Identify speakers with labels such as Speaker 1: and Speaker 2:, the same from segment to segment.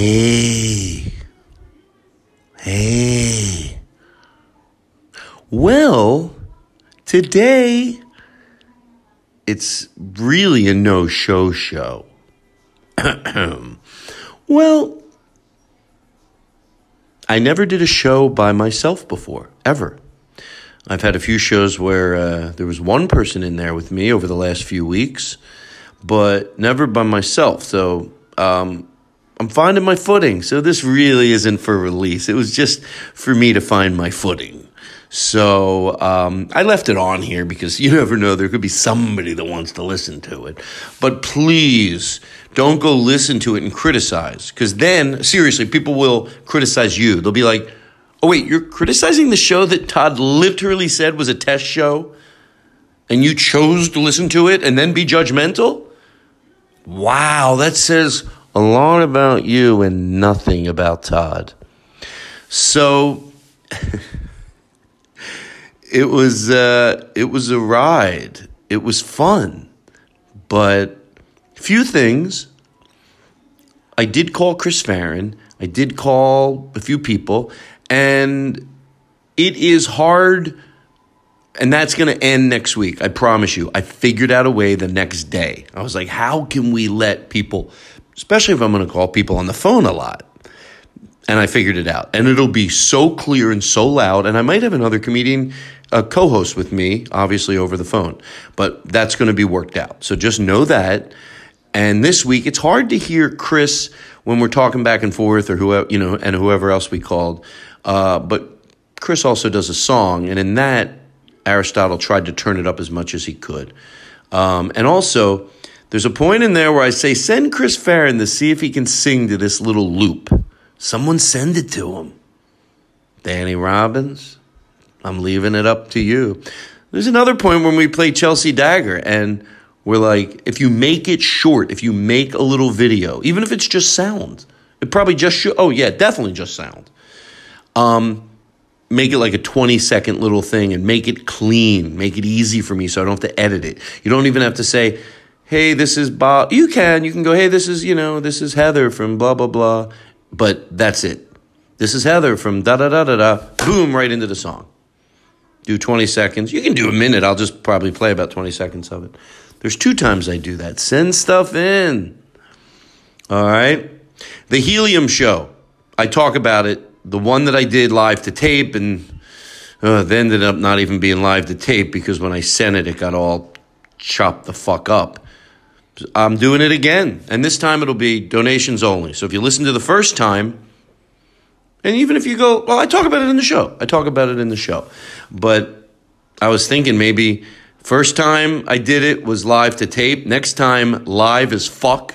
Speaker 1: Hey. Hey. Well, today it's really a no show show. well, I never did a show by myself before, ever. I've had a few shows where uh, there was one person in there with me over the last few weeks, but never by myself. So um, I'm finding my footing. So this really isn't for release. It was just for me to find my footing. So um, I left it on here because you never know. There could be somebody that wants to listen to it. But please don't go listen to it and criticize. Because then, seriously, people will criticize you. They'll be like, oh, wait, you're criticizing the show that Todd literally said was a test show? And you chose to listen to it and then be judgmental? Wow, that says a lot about you and nothing about Todd. So it was uh, it was a ride. It was fun, but few things. I did call Chris Farren. I did call a few people, and it is hard. And that's going to end next week. I promise you. I figured out a way the next day. I was like, how can we let people, especially if I'm going to call people on the phone a lot? and I figured it out. And it'll be so clear and so loud. And I might have another comedian uh, co host with me, obviously over the phone, but that's going to be worked out. So just know that. And this week, it's hard to hear Chris when we're talking back and forth or whoever, you know, and whoever else we called. Uh, but Chris also does a song. And in that, Aristotle tried to turn it up as much as he could. Um, and also, there's a point in there where I say, send Chris Farren to see if he can sing to this little loop. Someone send it to him. Danny Robbins, I'm leaving it up to you. There's another point when we play Chelsea Dagger, and we're like, if you make it short, if you make a little video, even if it's just sound, it probably just should, oh yeah, definitely just sound. Um, make it like a 20 second little thing and make it clean, make it easy for me so I don't have to edit it. You don't even have to say, hey, this is Bob. You can, you can go, hey, this is, you know, this is Heather from blah, blah, blah. But that's it. This is Heather from da da da da da. Boom, right into the song. Do 20 seconds. You can do a minute. I'll just probably play about 20 seconds of it. There's two times I do that. Send stuff in. All right. The Helium Show. I talk about it. The one that I did live to tape and uh, they ended up not even being live to tape because when I sent it, it got all chopped the fuck up. I'm doing it again. And this time it'll be donations only. So if you listen to the first time, and even if you go, well, I talk about it in the show. I talk about it in the show. But I was thinking maybe first time I did it was live to tape. Next time live as fuck.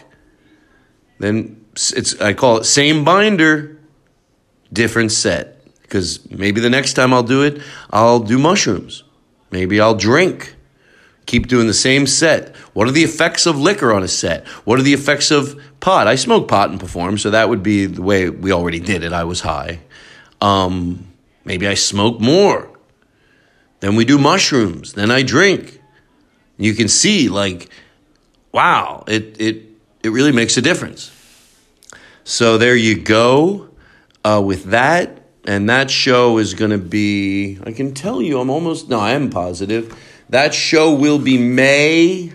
Speaker 1: Then it's I call it same binder, different set. Because maybe the next time I'll do it, I'll do mushrooms. Maybe I'll drink. Keep doing the same set. What are the effects of liquor on a set? What are the effects of pot? I smoke pot and perform, so that would be the way we already did it. I was high. Um, maybe I smoke more. Then we do mushrooms. Then I drink. You can see, like, wow, it it it really makes a difference. So there you go uh, with that, and that show is going to be. I can tell you, I'm almost no, I am positive. That show will be May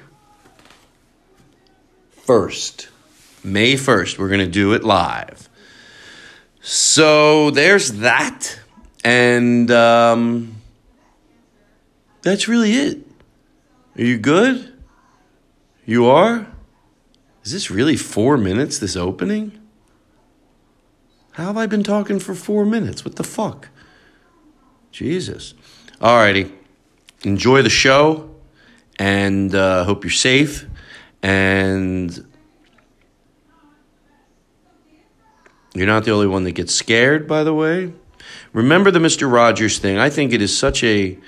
Speaker 1: 1st. May 1st, we're going to do it live. So there's that. And um, that's really it. Are you good? You are? Is this really four minutes, this opening? How have I been talking for four minutes? What the fuck? Jesus. Alrighty. Enjoy the show and uh, hope you're safe. And you're not the only one that gets scared, by the way. Remember the Mr. Rogers thing. I think it is such a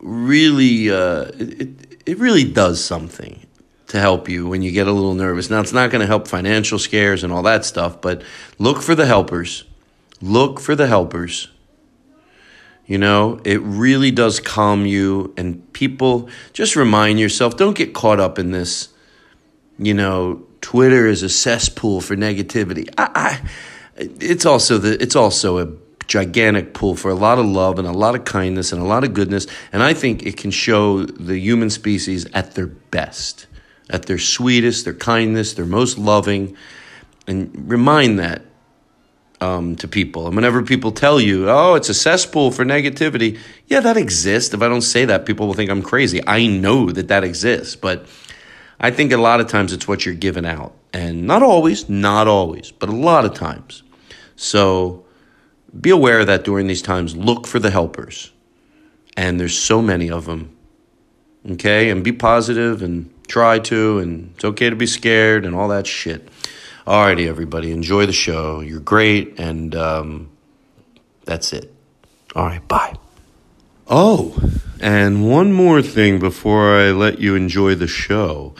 Speaker 1: really, uh, it, it, it really does something to help you when you get a little nervous. Now, it's not going to help financial scares and all that stuff, but look for the helpers. Look for the helpers. You know, it really does calm you, and people just remind yourself don't get caught up in this. You know, Twitter is a cesspool for negativity. I, I, it's also the it's also a gigantic pool for a lot of love and a lot of kindness and a lot of goodness, and I think it can show the human species at their best, at their sweetest, their kindness, their most loving, and remind that um, to people. And whenever people tell you, oh, it's a cesspool for negativity, yeah, that exists. If I don't say that, people will think I'm crazy. I know that that exists, but I think a lot of times it's what you're giving out. And not always, not always, but a lot of times. So be aware of that during these times. Look for the helpers. And there's so many of them. Okay? And be positive and try to. And it's okay to be scared and all that shit. Alrighty, everybody, enjoy the show. You're great, and um, that's it. All right, bye. Oh, and one more thing before I let you enjoy the show.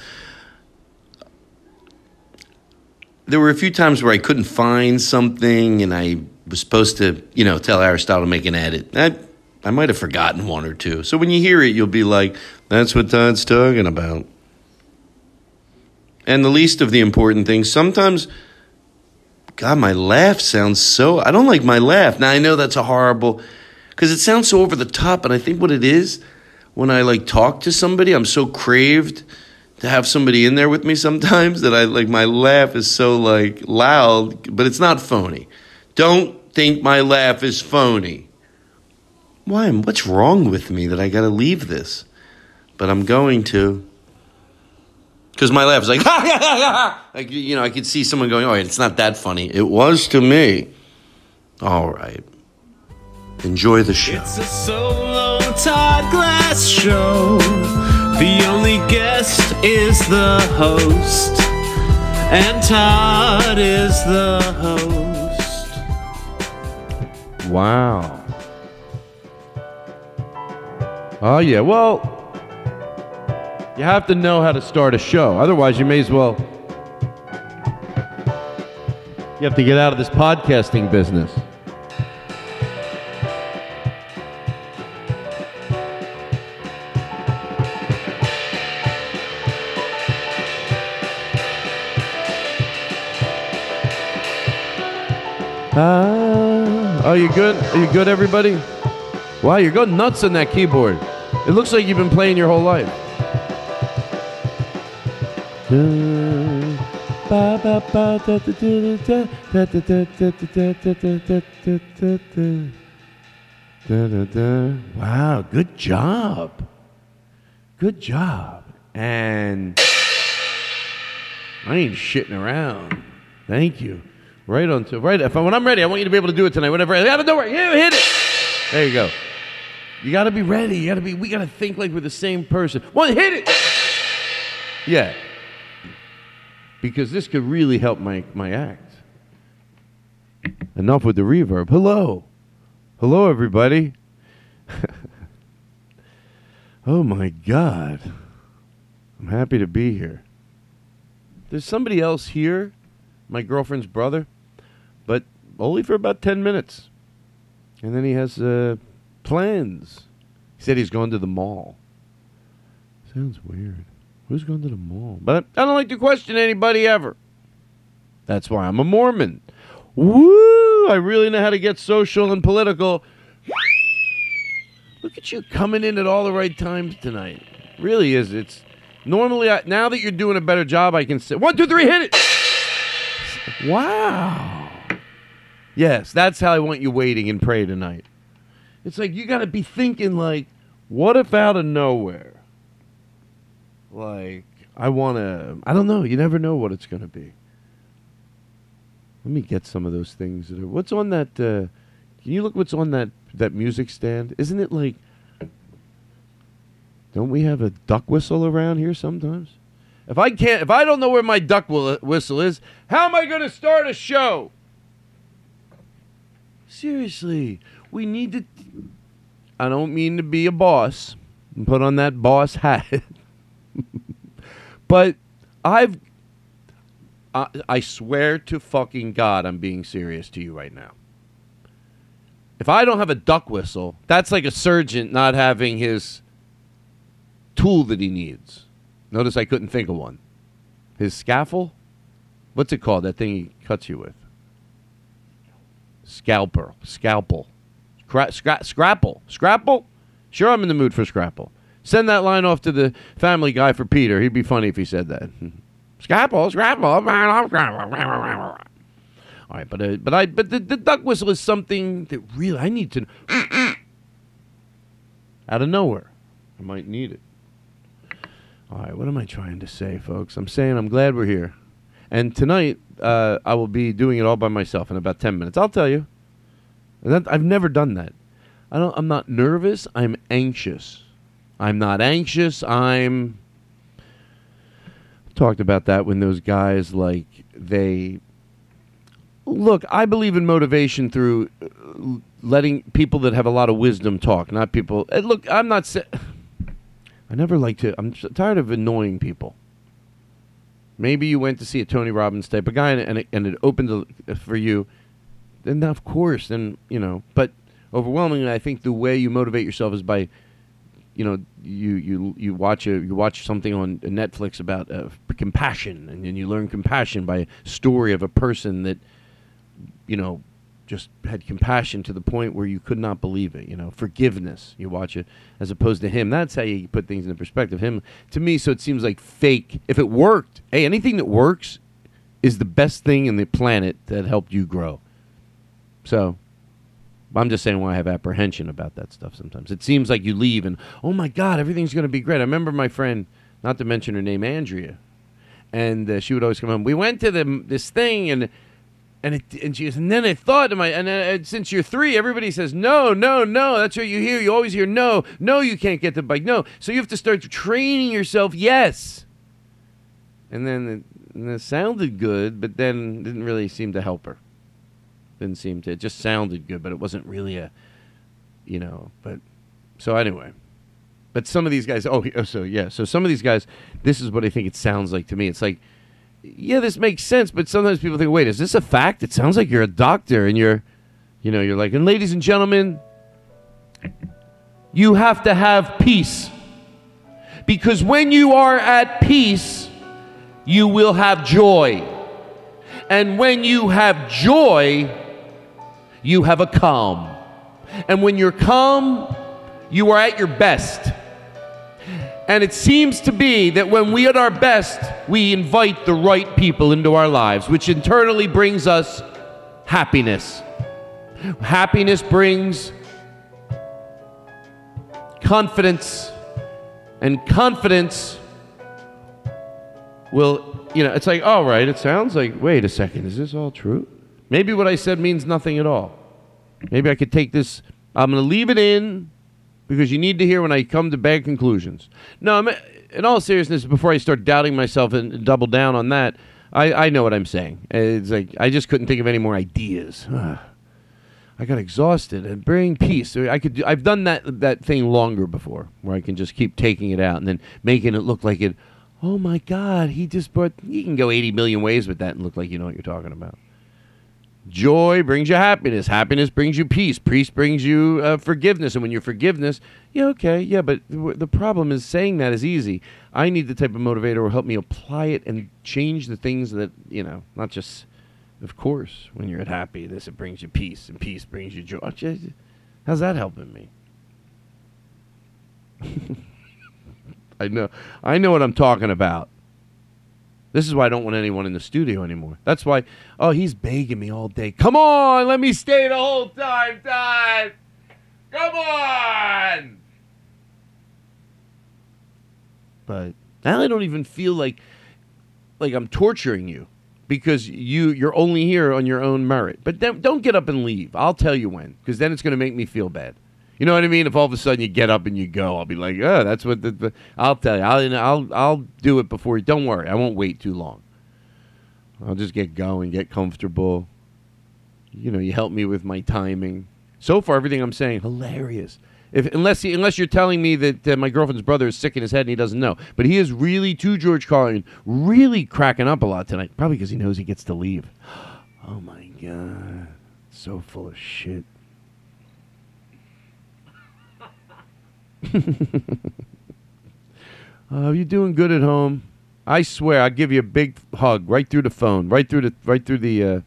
Speaker 1: There were a few times where I couldn't find something, and I was supposed to, you know, tell Aristotle to make an edit. I, I might have forgotten one or two. So when you hear it, you'll be like, that's what Todd's talking about. And the least of the important things, sometimes, God, my laugh sounds so, I don't like my laugh. Now, I know that's a horrible, because it sounds so over the top, and I think what it is, when I like talk to somebody, I'm so craved to have somebody in there with me sometimes that I like my laugh is so like loud, but it's not phony. Don't think my laugh is phony. Why? What's wrong with me that I got to leave this? But I'm going to because my laugh is like, ha, ha, ha, ha. like you know, I could see someone going, "Oh, it's not that funny." It was to me. All right, enjoy the show.
Speaker 2: It's a solo Todd Glass show. The only guest is the host, and Todd is the host.
Speaker 3: Wow. Oh yeah. Well, you have to know how to start a show. Otherwise, you may as well. You have to get out of this podcasting business. Ah, are you good? Are you good, everybody? Wow, you're going nuts on that keyboard. It looks like you've been playing your whole life. Wow, good job. Good job. And I ain't shitting around. Thank you. Right on to right. If I, when I'm ready, I want you to be able to do it tonight. I gotta do it, you hit it. There you go. You gotta be ready. You gotta be. We gotta think like we're the same person. One, hit it. Yeah. Because this could really help my my act. Enough with the reverb. Hello, hello, everybody. oh my God. I'm happy to be here. There's somebody else here, my girlfriend's brother, but only for about 10 minutes. And then he has uh, plans. He said he's going to the mall. Sounds weird. Who's going to the mall? But I don't like to question anybody ever. That's why I'm a Mormon. Woo! I really know how to get social and political. Look at you coming in at all the right times tonight. Really is. It's
Speaker 1: Normally, I, now that you're doing a better job, I can say one, two, three, hit it. Wow. Yes, that's how I want you waiting and pray tonight. It's like you got to be thinking like, what if out of nowhere, like I want to, I don't know. You never know what it's going to be. Let me get some of those things that are. What's on that? Uh, can you look what's on that that music stand? Isn't it like? Don't we have a duck whistle around here sometimes? If I can't, if I don't know where my duck whi- whistle is, how am I going to start a show? Seriously, we need to. I don't mean to be a boss and put on that boss hat, but I've. I, I swear to fucking God, I'm being serious to you right now. If I don't have a duck whistle, that's like a surgeon not having his tool that he needs. Notice I couldn't think of one. His scaffold? What's it called? That thing he cuts you with? Scalper. Scalpel. Scra- scra- scrapple. Scrapple? Sure, I'm in the mood for scrapple. Send that line off to the family guy for Peter. He'd be funny if he said that. Scrapple, scrapple. All right, but uh, but I but the, the duck whistle is something that really I need to out of nowhere. I might need it. All right, what am I trying to say, folks? I'm saying I'm glad we're here. And tonight, uh, I will be doing it all by myself in about 10 minutes. I'll tell you. That, I've never done that. I don't, I'm not nervous. I'm anxious. I'm not anxious. I'm. Talked about that when those guys, like, they. Look, I believe in motivation through uh, letting people that have a lot of wisdom talk, not people. uh, Look, I'm not. Sa- I never like to. I'm tired of annoying people. Maybe you went to see a Tony Robbins type of guy, and and it, and it opened for you. Then of course, then you know. But overwhelmingly, I think the way you motivate yourself is by, you know, you you you watch a you watch something on Netflix about uh, compassion, and you learn compassion by a story of a person that, you know, just had compassion to the point where you could not believe it. You know, forgiveness. You watch it as opposed to him. That's how you put things into perspective. Him to me, so it seems like fake. If it worked, hey, anything that works is the best thing in the planet that helped you grow. So. I'm just saying why I have apprehension about that stuff sometimes. It seems like you leave and, oh my God, everything's going to be great. I remember my friend, not to mention her name, Andrea, and uh, she would always come home. We went to the, this thing and and it, and she goes, and then I thought to my, and uh, since you're three, everybody says no, no, no. That's what you hear. You always hear no, no. You can't get the bike. No, so you have to start training yourself. Yes. And then it, and it sounded good, but then didn't really seem to help her. Didn't seem to. It just sounded good, but it wasn't really a, you know. But so anyway, but some of these guys. Oh, oh, so yeah. So some of these guys. This is what I think it sounds like to me. It's like yeah, this makes sense, but sometimes people think, wait, is this a fact? It sounds like you're a doctor and you're, you know, you're like, and ladies and gentlemen, you have to have peace. Because when you are at peace, you will have joy. And when you have joy, you have a calm. And when you're calm, you are at your best. And it seems to be that when we at our best, we invite the right people into our lives, which internally brings us happiness. Happiness brings confidence, and confidence will, you know, it's like, all right, it sounds like, wait a second, is this all true? Maybe what I said means nothing at all. Maybe I could take this, I'm going to leave it in because you need to hear when I come to bad conclusions. No, I'm, in all seriousness, before I start doubting myself and double down on that, I, I know what I'm saying. It's like I just couldn't think of any more ideas. I got exhausted and bring peace. I could. Do, I've done that that thing longer before, where I can just keep taking it out and then making it look like it. Oh my God, he just brought. You can go 80 million ways with that and look like you know what you're talking about. Joy brings you happiness. Happiness brings you peace. Peace brings you uh, forgiveness. And when you're forgiveness, yeah, okay, yeah. But the problem is saying that is easy. I need the type of motivator who help me apply it and change the things that you know, not just. Of course, when you're at happy, this it brings you peace, and peace brings you joy. How's that helping me? I know. I know what I'm talking about. This is why I don't want anyone in the studio anymore. That's why. Oh, he's begging me all day. Come on, let me stay the whole time, Todd. Come on. But now I don't even feel like like I'm torturing you because you you're only here on your own merit. But then, don't get up and leave. I'll tell you when because then it's going to make me feel bad. You know what I mean? If all of a sudden you get up and you go, I'll be like, oh, that's what the. the I'll tell you. I'll, I'll I'll do it before. Don't worry. I won't wait too long. I'll just get going, get comfortable. You know, you help me with my timing. So far, everything I'm saying hilarious. If unless he, unless you're telling me that uh, my girlfriend's brother is sick in his head and he doesn't know, but he is really to George Carlin, really cracking up a lot tonight. Probably because he knows he gets to leave. Oh my god, so full of shit. uh, you doing good at home? I swear, I'll give you a big hug right through the phone, right through the, right through the, uh,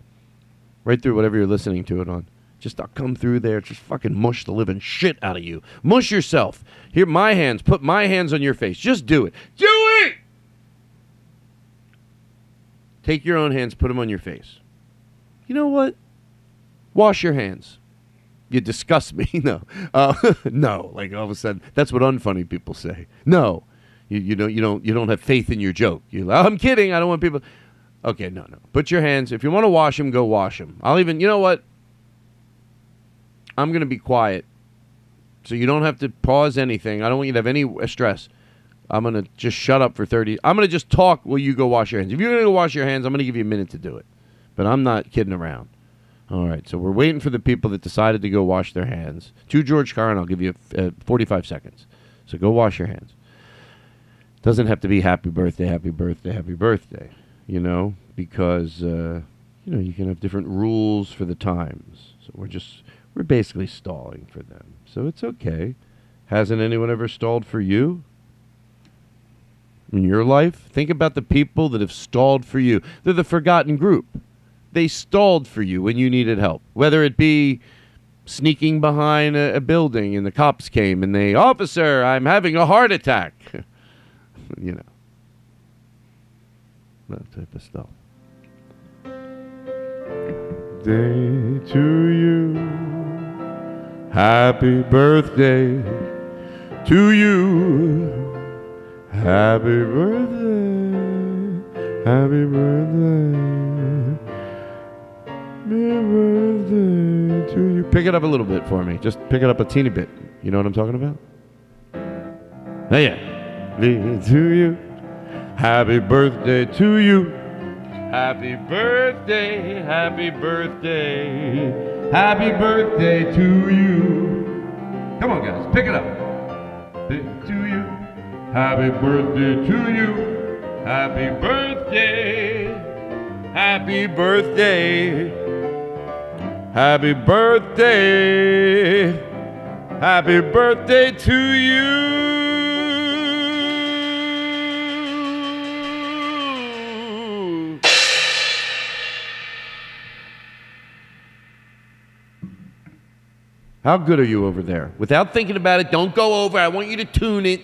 Speaker 1: right through whatever you're listening to it on. Just I'll come through there, just fucking mush the living shit out of you. Mush yourself. Here, my hands. Put my hands on your face. Just do it. Do it. Take your own hands, put them on your face. You know what? Wash your hands. You disgust me. no, uh, no. Like all of a sudden, that's what unfunny people say. No, you, you don't. You don't. You don't have faith in your joke. You. I'm kidding. I don't want people. Okay, no, no. Put your hands. If you want to wash them, go wash them. I'll even. You know what? I'm to be quiet, so you don't have to pause anything. I don't want you to have any stress. I'm to just shut up for 30. I'm to just talk while you go wash your hands. If you're to go wash your hands, I'm to give you a minute to do it. But I'm not kidding around. All right, so we're waiting for the people that decided to go wash their hands. To George Carlin, I'll give you uh, 45 seconds. So go wash your hands. Doesn't have to be happy birthday, happy birthday, happy birthday, you know, because, uh, you know, you can have different rules for the times. So we're just, we're basically stalling for them. So it's okay. Hasn't anyone ever stalled for you? In your life? Think about the people that have stalled for you. They're the forgotten group they stalled for you when you needed help, whether it be sneaking behind a, a, building and the cops came and they, officer, I'm having a heart attack. you know, that type of stuff. Day to you, happy birthday to you, happy birthday, happy birthday. You. Pick it up a little bit for me. Just pick it up a teeny bit. You know what I'm talking about? Oh, yeah. To you. Happy birthday to you. Happy birthday, happy birthday, happy birthday to you. Come on, guys, pick it up. To you. Happy birthday to you. Happy birthday. Happy birthday. Happy birthday. Happy birthday to you. How good are you over there? Without thinking about it, don't go over. I want you to tune it.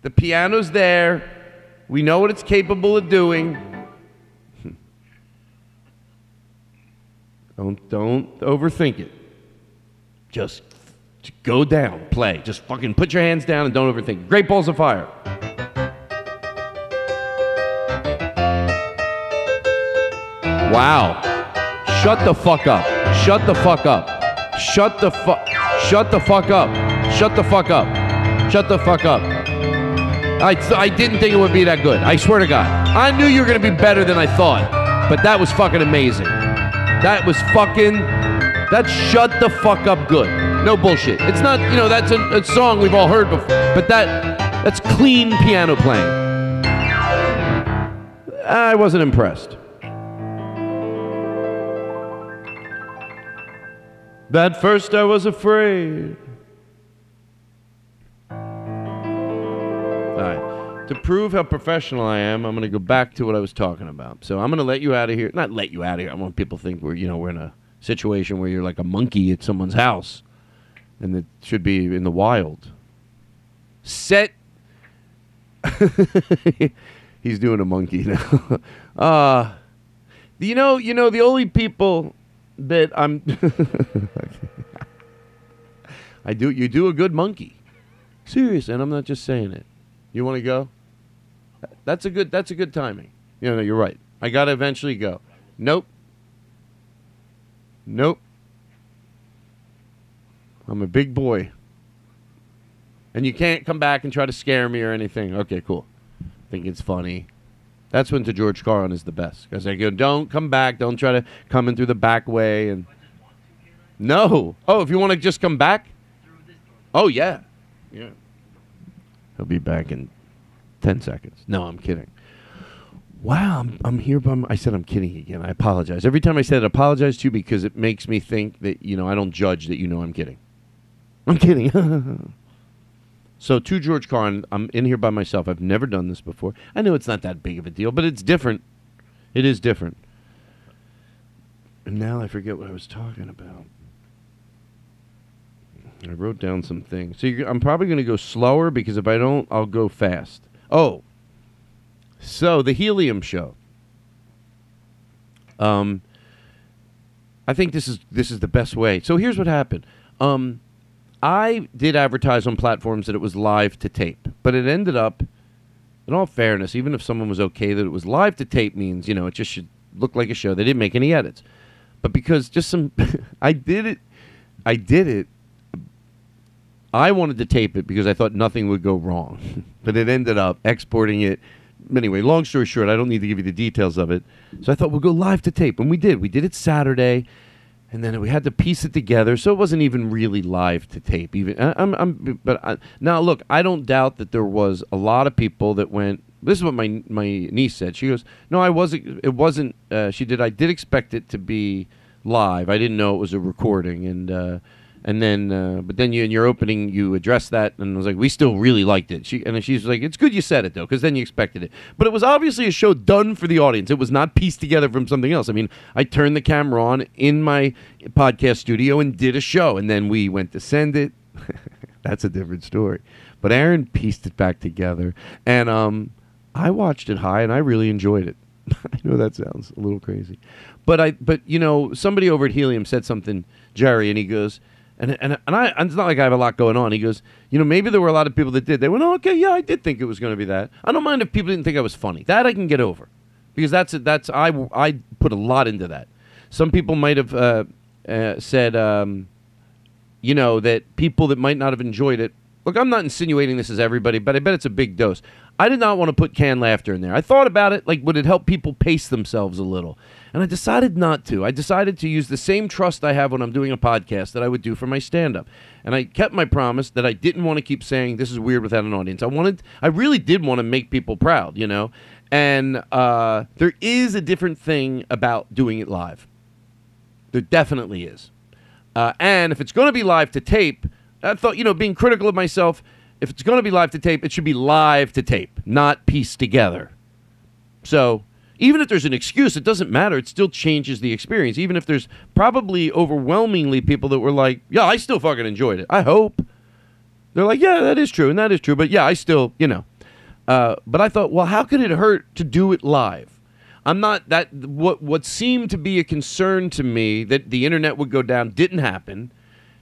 Speaker 1: The piano's there. We know what it's capable of doing. Don't don't overthink it. Just, go down, play. Just fucking put your hands down and don't overthink. Great balls of fire. Wow. Shut the fuck up. Shut the fuck up. Shut the fuck. Shut the fuck up. Shut the fuck up. Shut the fuck up. I, I didn't think it would be that good. I swear to God. I knew you were going to be better than I thought. But that was fucking amazing. That was fucking. That shut the fuck up good. No bullshit. It's not, you know, that's a, a song we've all heard before, but that that's clean piano playing. I wasn't impressed. That first I was afraid. To prove how professional I am, I'm going to go back to what I was talking about. So I'm going to let you out of here. Not let you out of here. I want people to think we're, you know, we're in a situation where you're like a monkey at someone's house, and it should be in the wild. Set He's doing a monkey now. uh you know, you know the only people that I'm I do you do a good monkey. Serious, and I'm not just saying it. You want to go? That's a good that's a good timing. You know, you're right. I got to eventually go. Nope. Nope. I'm a big boy. And you can't come back and try to scare me or anything. Okay, cool. Think it's funny. That's when to George Carlin is the best because I go, don't come back, don't try to come in through the back way, and no. Oh, if you want to just come back. Oh yeah, yeah. He'll be back in ten seconds. No, I'm kidding. Wow, I'm, I'm here by. My, I said I'm kidding again. I apologize. Every time I said I apologize to you because it makes me think that you know I don't judge that you know I'm kidding. I'm kidding. So to George Carlin, I'm in here by myself. I've never done this before. I know it's not that big of a deal, but it's different. It is different. And now I forget what I was talking about. I wrote down some things. So I'm probably going to go slower because if I don't, I'll go fast. Oh, so the helium show. Um, I think this is this is the best way. So here's what happened. Um, I did advertise on platforms that it was live to tape, but it ended up, in all fairness, even if someone was okay that it was live to tape means, you know, it just should look like a show. They didn't make any edits. But because just some, I did it, I did it. I wanted to tape it because I thought nothing would go wrong. but it ended up exporting it. Anyway, long story short, I don't need to give you the details of it. So I thought we'll go live to tape. And we did. We did it Saturday and then we had to piece it together, so it wasn't even really live to tape. Even I'm, I'm, but I, now look, I don't doubt that there was a lot of people that went. This is what my my niece said. She goes, "No, I wasn't. It wasn't." Uh, she did. I did expect it to be live. I didn't know it was a recording, and uh, and then, uh, but then you in your opening you addressed that, and I was like, we still really liked it. She and she's like, it's good you said it though, because then you expected it. But it was obviously a show done for the audience. It was not pieced together from something else. I mean, I turned the camera on in my podcast studio and did a show, and then we went to send it. That's a different story. But Aaron pieced it back together, and um, I watched it high, and I really enjoyed it. I know that sounds a little crazy, but I, but you know, somebody over at Helium said something, Jerry, and he goes and and and I and it's not like I have a lot going on. He goes, you know, maybe there were a lot of people that did. They went, oh, okay, yeah, I did think it was going to be that. I don't mind if people didn't think I was funny. That I can get over, because that's that's I I put a lot into that. Some people might have uh, uh, said, um, you know, that people that might not have enjoyed it. Look, I'm not insinuating this is everybody, but I bet it's a big dose. I did not want to put canned laughter in there. I thought about it, like, would it help people pace themselves a little? And I decided not to. I decided to use the same trust I have when I'm doing a podcast that I would do for my stand up. And I kept my promise that I didn't want to keep saying this is weird without an audience. I wanted I really did want to make people proud, you know. And uh, there is a different thing about doing it live. There definitely is. Uh, and if it's going to be live to tape, I thought, you know, being critical of myself, if it's going to be live to tape, it should be live to tape, not pieced together. So even if there's an excuse, it doesn't matter. It still changes the experience. Even if there's probably overwhelmingly people that were like, yeah, I still fucking enjoyed it. I hope. They're like, yeah, that is true, and that is true. But yeah, I still, you know. Uh, but I thought, well, how could it hurt to do it live? I'm not that what what seemed to be a concern to me that the internet would go down didn't happen.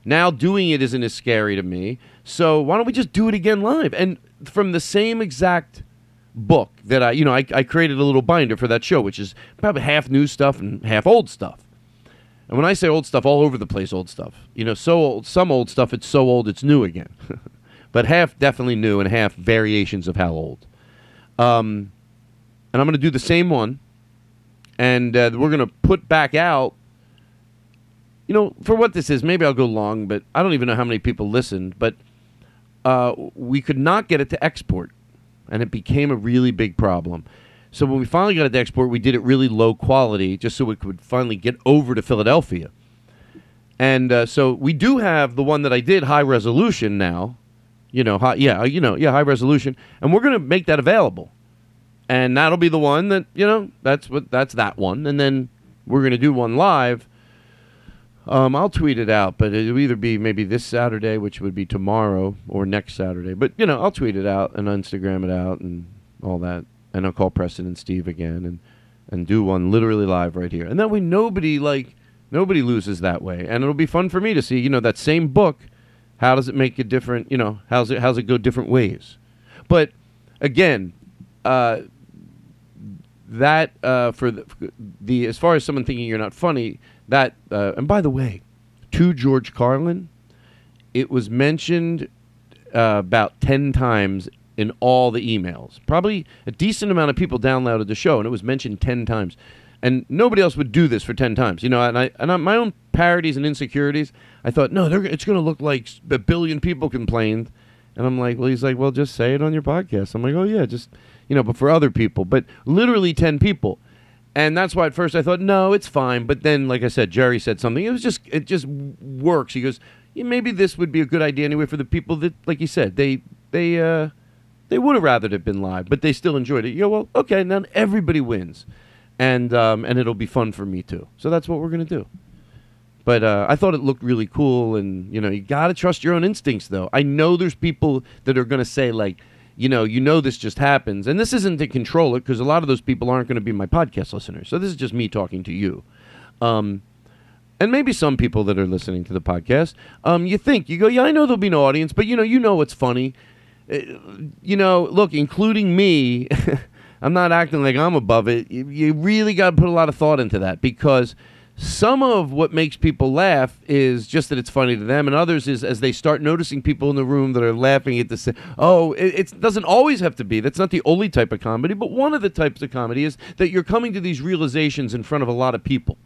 Speaker 1: Now doing it isn't as scary to me. So why don't we just do it again live? And from the same exact book that I, you know, I, I created a little binder for that show, which is probably half new stuff and half old stuff. And when I say old stuff, all over the place, old stuff. You know, so old, some old stuff, it's so old, it's new again. but half definitely new and half variations of how old. Um, and I'm going to do the same one. And uh, we're going to put back out, you know, for what this is, maybe I'll go long, but I don't even know how many people listened. But uh, we could not get it to export and it became a really big problem. So when we finally got it to export, we did it really low quality, just so it could finally get over to Philadelphia. And uh, so we do have the one that I did high resolution now, you know, high, yeah, you know, yeah, high resolution, and we're going to make that available, and that'll be the one that you know, that's what that's that one, and then we're going to do one live. Um, I'll tweet it out, but it'll either be maybe this Saturday, which would be tomorrow, or next Saturday. But you know, I'll tweet it out and Instagram it out and all that, and I'll call Preston and Steve again and and do one literally live right here. And that way, nobody like nobody loses that way, and it'll be fun for me to see. You know, that same book. How does it make it different? You know, how's it how's it go different ways? But again, uh, that uh, for the, the as far as someone thinking you're not funny, that uh, and by the way, to George Carlin, it was mentioned uh, about ten times in all the emails. Probably a decent amount of people downloaded the show, and it was mentioned ten times. And nobody else would do this for ten times, you know. And I and I, my own parodies and insecurities, I thought, no, it's going to look like a billion people complained. And I'm like, well, he's like, well, just say it on your podcast. I'm like, oh yeah, just you know, but for other people, but literally ten people. And that's why at first I thought, no, it's fine. But then, like I said, Jerry said something. It was just, it just works. He goes, yeah, maybe this would be a good idea anyway for the people that, like you said, they, they, uh, they would have rather it been live, but they still enjoyed it. You go, well, okay, now everybody wins, and um, and it'll be fun for me too. So that's what we're gonna do. But uh, I thought it looked really cool, and you know, you gotta trust your own instincts, though. I know there's people that are gonna say like, you know, you know, this just happens, and this isn't to control it because a lot of those people aren't going to be my podcast listeners. So this is just me talking to you. Um, and maybe some people that are listening to the podcast, um, you think you go, yeah, I know there'll be no audience, but you know, you know what's funny. Uh, you know, look, including me, I'm not acting like I'm above it. You, you really got to put a lot of thought into that because some of what makes people laugh is just that it's funny to them, and others is as they start noticing people in the room that are laughing at the. same. Oh, it, it doesn't always have to be. That's not the only type of comedy, but one of the types of comedy is that you're coming to these realizations in front of a lot of people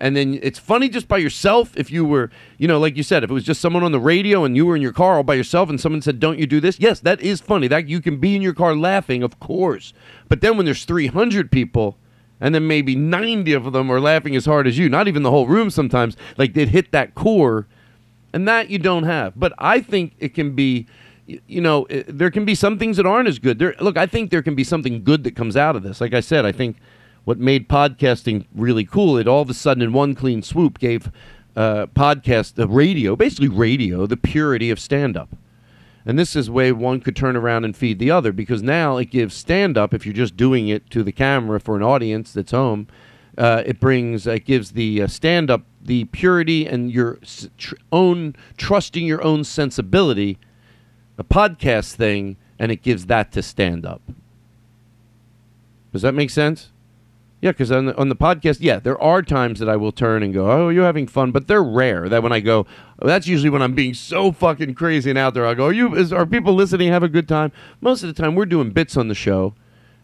Speaker 1: and then it's funny just by yourself if you were you know like you said if it was just someone on the radio and you were in your car all by yourself and someone said don't you do this yes that is funny that you can be in your car laughing of course but then when there's 300 people and then maybe 90 of them are laughing as hard as you. Not even the whole room sometimes like they'd hit that core. And that you don't have. But i think it can be you know there can be some things that aren't as good. There look i think there can be something good that comes out of this. Like i said i think what made podcasting really cool, it all of a sudden in one clean swoop gave uh, podcast, the radio, basically radio, the purity of stand up. And this is way one could turn around and feed the other because now it gives stand up, if you're just doing it to the camera for an audience that's home, uh, it brings, it gives the uh, stand up the purity and your tr- own, trusting your own sensibility, a podcast thing, and it gives that to stand up. Does that make sense? Yeah, because on the, on the podcast, yeah, there are times that I will turn and go, "Oh, you're having fun," but they're rare. That when I go, that's usually when I'm being so fucking crazy and out there. I go, "Are you? Is, are people listening? Have a good time?" Most of the time, we're doing bits on the show,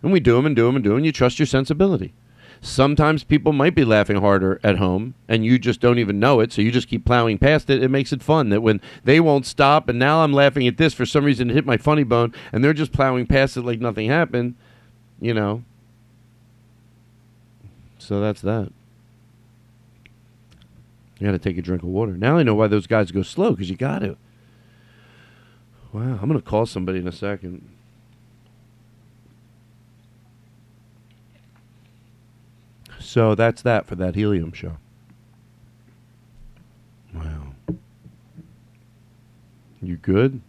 Speaker 1: and we do them and do them and do them. And you trust your sensibility. Sometimes people might be laughing harder at home, and you just don't even know it. So you just keep plowing past it. It makes it fun that when they won't stop, and now I'm laughing at this for some reason it hit my funny bone, and they're just plowing past it like nothing happened. You know, so that's that. You got to take a drink of water. Now I know why those guys go slow because you got to. Wow, I'm going to call somebody in a second. So that's that for that helium show. Wow. You good?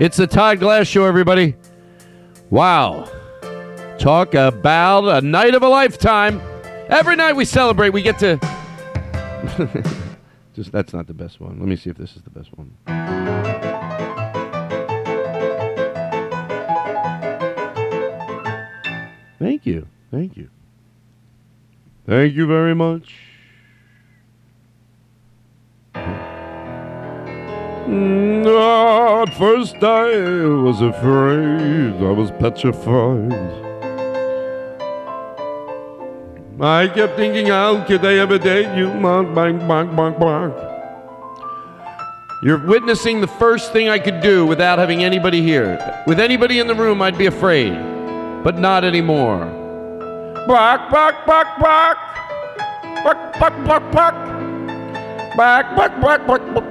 Speaker 1: It's the Todd Glass Show, everybody. Wow. Talk about a night of a lifetime. Every night we celebrate, we get to. Just that's not the best one. Let me see if this is the best one. Thank you. Thank you. Thank you very much. At first I was afraid, I was petrified. I kept thinking, how could I ever date you? Bonk, bonk, bonk, bonk, bonk. You're witnessing the first thing I could do without having anybody here. With anybody in the room, I'd be afraid, but not anymore. Bark, bark, bark, bark. Bark, bark, bark, bark. Bark, bark, bark, bark, bark.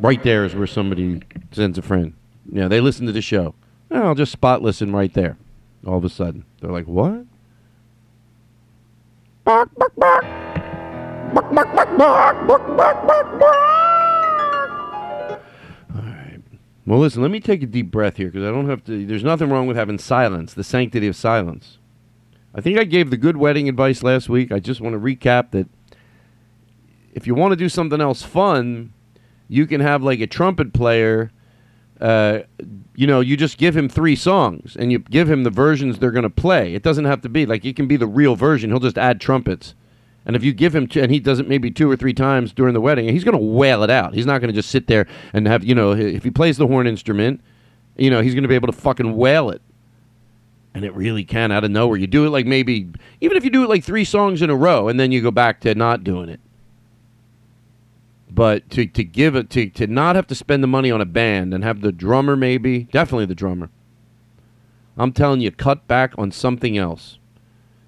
Speaker 1: Right there is where somebody sends a friend. Yeah, they listen to the show. I'll just spot listen right there. All of a sudden, they're like, "What?" All right. Well, listen. Let me take a deep breath here because I don't have to. There's nothing wrong with having silence. The sanctity of silence. I think I gave the good wedding advice last week. I just want to recap that if you want to do something else fun, you can have like a trumpet player. Uh, you know, you just give him three songs and you give him the versions they're going to play. It doesn't have to be like it can be the real version. He'll just add trumpets. And if you give him, and he does it maybe two or three times during the wedding, he's going to wail it out. He's not going to just sit there and have, you know, if he plays the horn instrument, you know, he's going to be able to fucking wail it. And it really can out of nowhere. You do it like maybe, even if you do it like three songs in a row and then you go back to not doing it. But to, to give it, to, to not have to spend the money on a band and have the drummer maybe, definitely the drummer. I'm telling you, cut back on something else.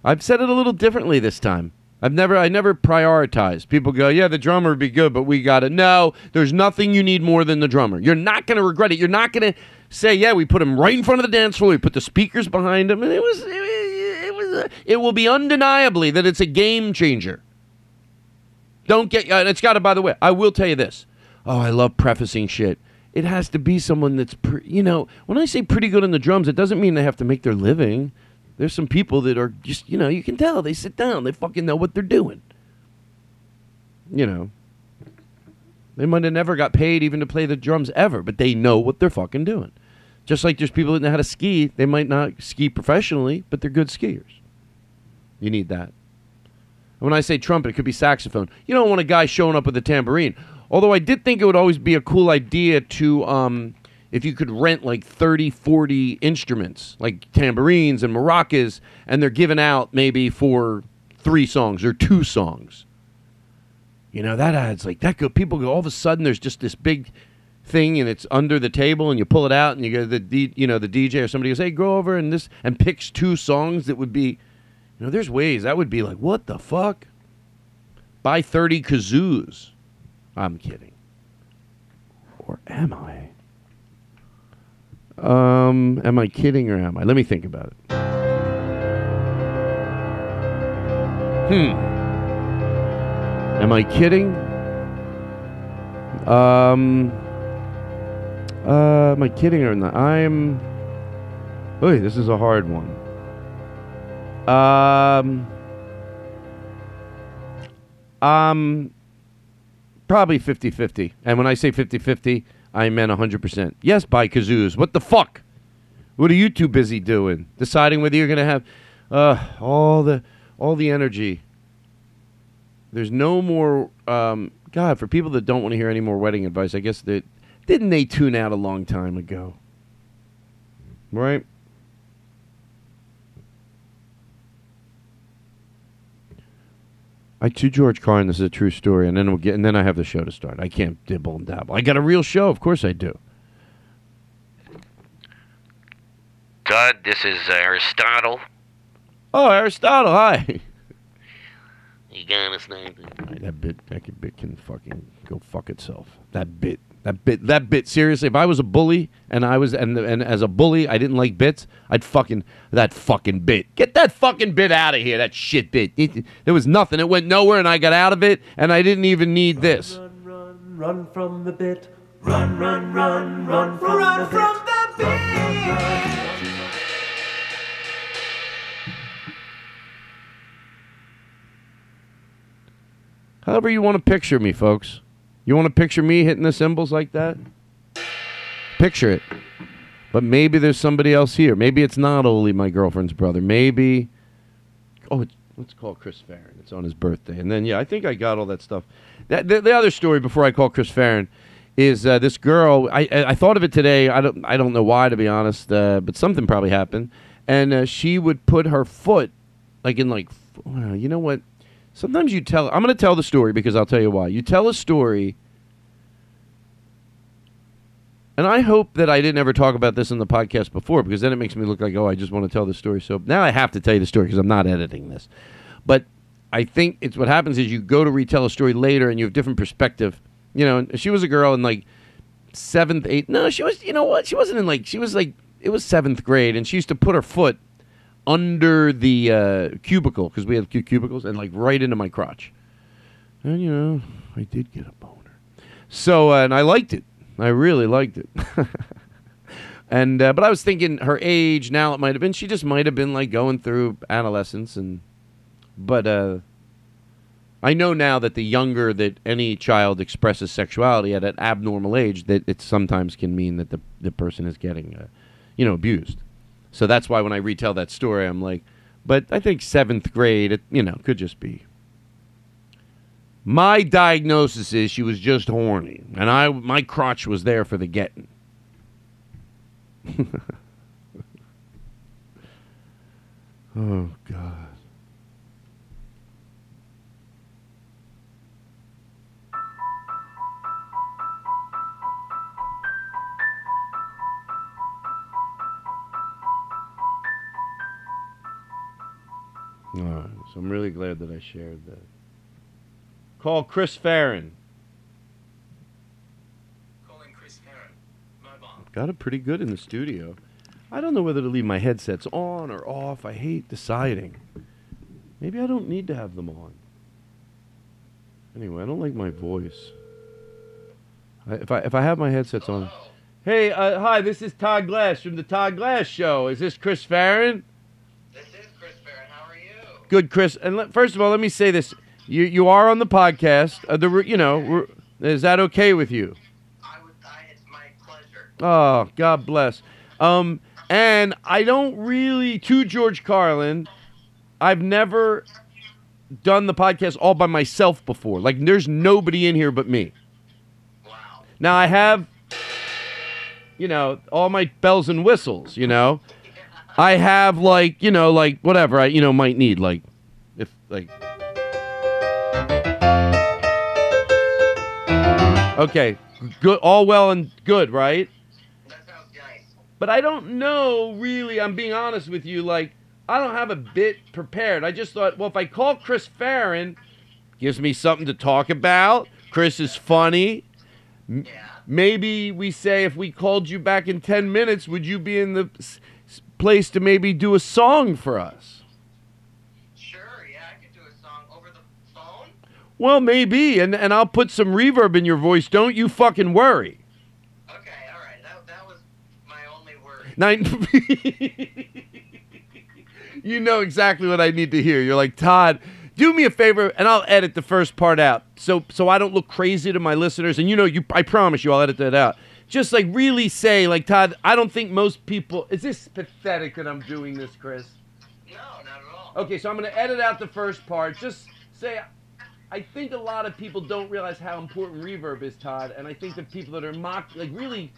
Speaker 1: I've said it a little differently this time. I've never, I never prioritized. People go, yeah, the drummer would be good, but we got it. No, there's nothing you need more than the drummer. You're not going to regret it. You're not going to say, yeah, we put him right in front of the dance floor. We put the speakers behind him, and it was, it, it was, it will be undeniably that it's a game changer. Don't get, uh, it's got to. By the way, I will tell you this. Oh, I love prefacing shit. It has to be someone that's, pre- you know, when I say pretty good on the drums, it doesn't mean they have to make their living. There's some people that are just, you know, you can tell they sit down, they fucking know what they're doing. You know, they might have never got paid even to play the drums ever, but they know what they're fucking doing. Just like there's people that know how to ski, they might not ski professionally, but they're good skiers. You need that. When I say trumpet, it could be saxophone. You don't want a guy showing up with a tambourine. Although I did think it would always be a cool idea to, um, if you could rent like 30, 40 instruments, like tambourines and maracas, and they're given out maybe for three songs or two songs. You know, that adds like that. Go, people go, all of a sudden there's just this big thing and it's under the table and you pull it out and you go the you know the DJ or somebody goes hey go over and this and picks two songs that would be you know there's ways that would be like what the fuck? Buy 30 kazoos. I'm kidding. Or am I? Um am I kidding or am I? Let me think about it. Hmm. Am I kidding? Um uh, am I kidding or not? I'm. Oy, this is a hard one. Um. Um. Probably 50 50. And when I say 50 50, I meant 100%. Yes, buy kazoos. What the fuck? What are you too busy doing? Deciding whether you're going to have uh, all the all the energy. There's no more. Um, God, for people that don't want to hear any more wedding advice, I guess that didn't they tune out a long time ago? Right? I to George Carlin. This is a true story, and then we'll get, and then I have the show to start. I can't dibble and dabble. I got a real show, of course I do.
Speaker 4: Todd, this is uh, Aristotle.
Speaker 1: Oh, Aristotle, hi.
Speaker 4: You got us anything?
Speaker 1: that bit, that bit can fucking go fuck itself. That bit, that bit, that bit. Seriously, if I was a bully and I was and and as a bully, I didn't like bits. I'd fucking that fucking bit. Get that fucking bit out of here. That shit bit. It, there was nothing. It went nowhere, and I got out of it, and I didn't even need this.
Speaker 2: Run, run, run from the bit. Run, run, run, run from the bit. Run from the bit.
Speaker 1: However you want to picture me, folks. You want to picture me hitting the cymbals like that? Picture it. But maybe there's somebody else here. Maybe it's not only my girlfriend's brother. Maybe. Oh, let's call Chris Farren. It's on his birthday. And then, yeah, I think I got all that stuff. That, the, the other story before I call Chris Farren is uh, this girl. I, I I thought of it today. I don't I don't know why to be honest, uh, but something probably happened. And uh, she would put her foot like in like you know what? Sometimes you tell. I'm going to tell the story because I'll tell you why. You tell a story and I hope that I didn't ever talk about this in the podcast before because then it makes me look like, oh, I just want to tell the story. So now I have to tell you the story because I'm not editing this. But I think it's what happens is you go to retell a story later and you have different perspective. You know, she was a girl in like seventh, eighth. No, she was. You know what? She wasn't in like. She was like. It was seventh grade, and she used to put her foot under the uh, cubicle because we have cu- cubicles, and like right into my crotch. And you know, I did get a boner. So, uh, and I liked it. I really liked it. and uh, but I was thinking her age now it might have been she just might have been like going through adolescence and but uh I know now that the younger that any child expresses sexuality at an abnormal age that it sometimes can mean that the the person is getting uh, you know abused. So that's why when I retell that story I'm like but I think 7th grade it you know could just be my diagnosis is she was just horny, and I my crotch was there for the getting. oh God. All right, so I'm really glad that I shared that. Call Chris Farren.
Speaker 5: Calling Chris Farren. Mobile.
Speaker 1: Got it pretty good in the studio. I don't know whether to leave my headsets on or off. I hate deciding. Maybe I don't need to have them on. Anyway, I don't like my voice. I, if I if I have my headsets on. Hey, uh, hi, this is Todd Glass from the Todd Glass Show. Is this Chris Farren?
Speaker 5: This is Chris Farren. How are you?
Speaker 1: Good, Chris. And let, first of all, let me say this: you you are on the podcast. Uh, the you know, is that okay with you?
Speaker 5: I would. I, it's my pleasure.
Speaker 1: Oh, God bless. Um, and I don't really to George Carlin. I've never done the podcast all by myself before. Like, there's nobody in here but me.
Speaker 5: Wow.
Speaker 1: Now I have, you know, all my bells and whistles. You know, I have like, you know, like whatever I, you know, might need. Like, if like. Okay, good, all well and good, right?
Speaker 5: That sounds nice.
Speaker 1: But I don't know really, I'm being honest with you, like I don't have a bit prepared. I just thought, well, if I call Chris Farren, gives me something to talk about. Chris is funny.
Speaker 5: Yeah.
Speaker 1: Maybe we say if we called you back in 10 minutes, would you be in the place to maybe do a song for us?
Speaker 5: Sure. Yeah, I could do a song over the phone.
Speaker 1: Well, maybe, and and I'll put some reverb in your voice. Don't you fucking worry.
Speaker 5: Okay. All right. That that was my only worry.
Speaker 1: Nine. you know exactly what I need to hear. You're like Todd. Do me a favor, and I'll edit the first part out, so so I don't look crazy to my listeners. And you know, you I promise you, I'll edit that out. Just like really say, like Todd. I don't think most people. Is this pathetic that I'm doing this, Chris?
Speaker 5: No, not at all.
Speaker 1: Okay, so I'm going to edit out the first part. Just say, I think a lot of people don't realize how important reverb is, Todd, and I think the people that are mock, like really,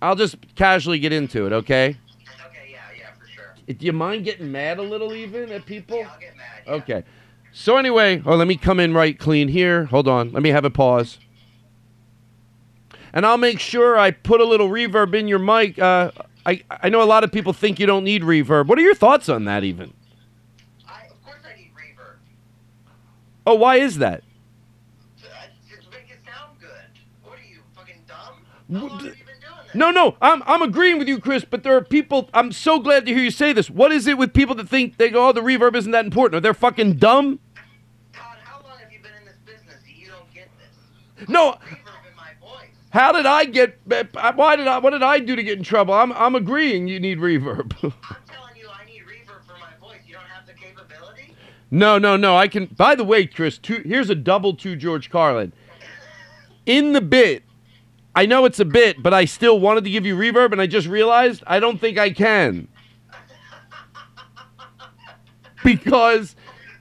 Speaker 1: I'll just casually get into it, okay?
Speaker 5: Okay. Yeah. Yeah. For sure.
Speaker 1: Do you mind getting mad a little even at people?
Speaker 5: Yeah, I'll get mad. Yeah.
Speaker 1: Okay. So anyway, oh, let me come in right clean here. Hold on. Let me have a pause. And I'll make sure I put a little reverb in your mic. Uh, I I know a lot of people think you don't need reverb. What are your thoughts on that even?
Speaker 5: I of course I need reverb.
Speaker 1: Oh, why is that?
Speaker 5: To, make it sound good. What are you fucking dumb? How
Speaker 1: What
Speaker 5: long
Speaker 1: the-
Speaker 5: have you been doing this?
Speaker 1: No, no, I'm I'm agreeing with you, Chris. But there are people. I'm so glad to hear you say this. What is it with people that think they go, "Oh, the reverb isn't that important"? Are they fucking dumb?
Speaker 5: Todd, how long have you been in this business you don't get this?
Speaker 1: No.
Speaker 5: Reverb in my voice.
Speaker 1: How did I get? Why did I? What did I do to get in trouble? I'm I'm agreeing. You need reverb.
Speaker 5: I'm telling you, I need reverb for my voice. You don't have the capability?
Speaker 1: no, no, no. I can. By the way, Chris, two, here's a double to George Carlin. In the bit, I know it's a bit, but I still wanted to give you reverb, and I just realized I don't think I can. Because,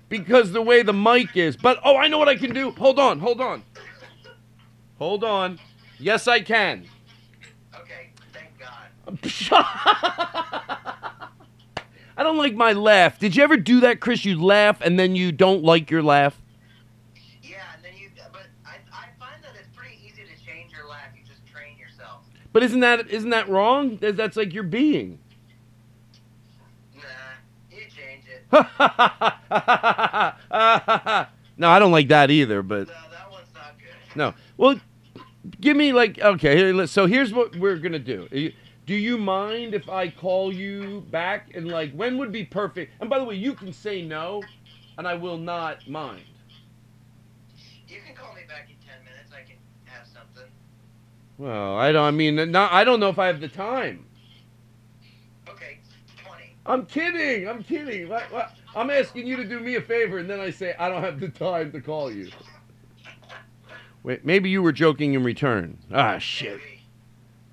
Speaker 1: because the way the mic is. But oh, I know what I can do. Hold on, hold on, hold on. Yes, I can.
Speaker 5: Okay, thank God.
Speaker 1: I don't like my laugh. Did you ever do that, Chris? You laugh and then you don't like your laugh.
Speaker 5: Yeah, and then you. But I, I find that it's pretty easy to change your laugh. You just train yourself.
Speaker 1: But isn't that isn't that wrong? That's like your being.
Speaker 5: Nah, you change it.
Speaker 1: no, I don't like that either. But
Speaker 5: No, that one's not good.
Speaker 1: no, well, give me like okay. here, So here's what we're gonna do. Do you mind if I call you back and like when would be perfect? And by the way, you can say no, and I will not mind.
Speaker 5: You can call me back in ten minutes. I can have something.
Speaker 1: Well, I don't. I mean, not, I don't know if I have the time.
Speaker 5: Okay, twenty.
Speaker 1: I'm kidding. I'm kidding. What, what? I'm asking you to do me a favor, and then I say I don't have the time to call you. Wait, maybe you were joking in return. Ah, shit.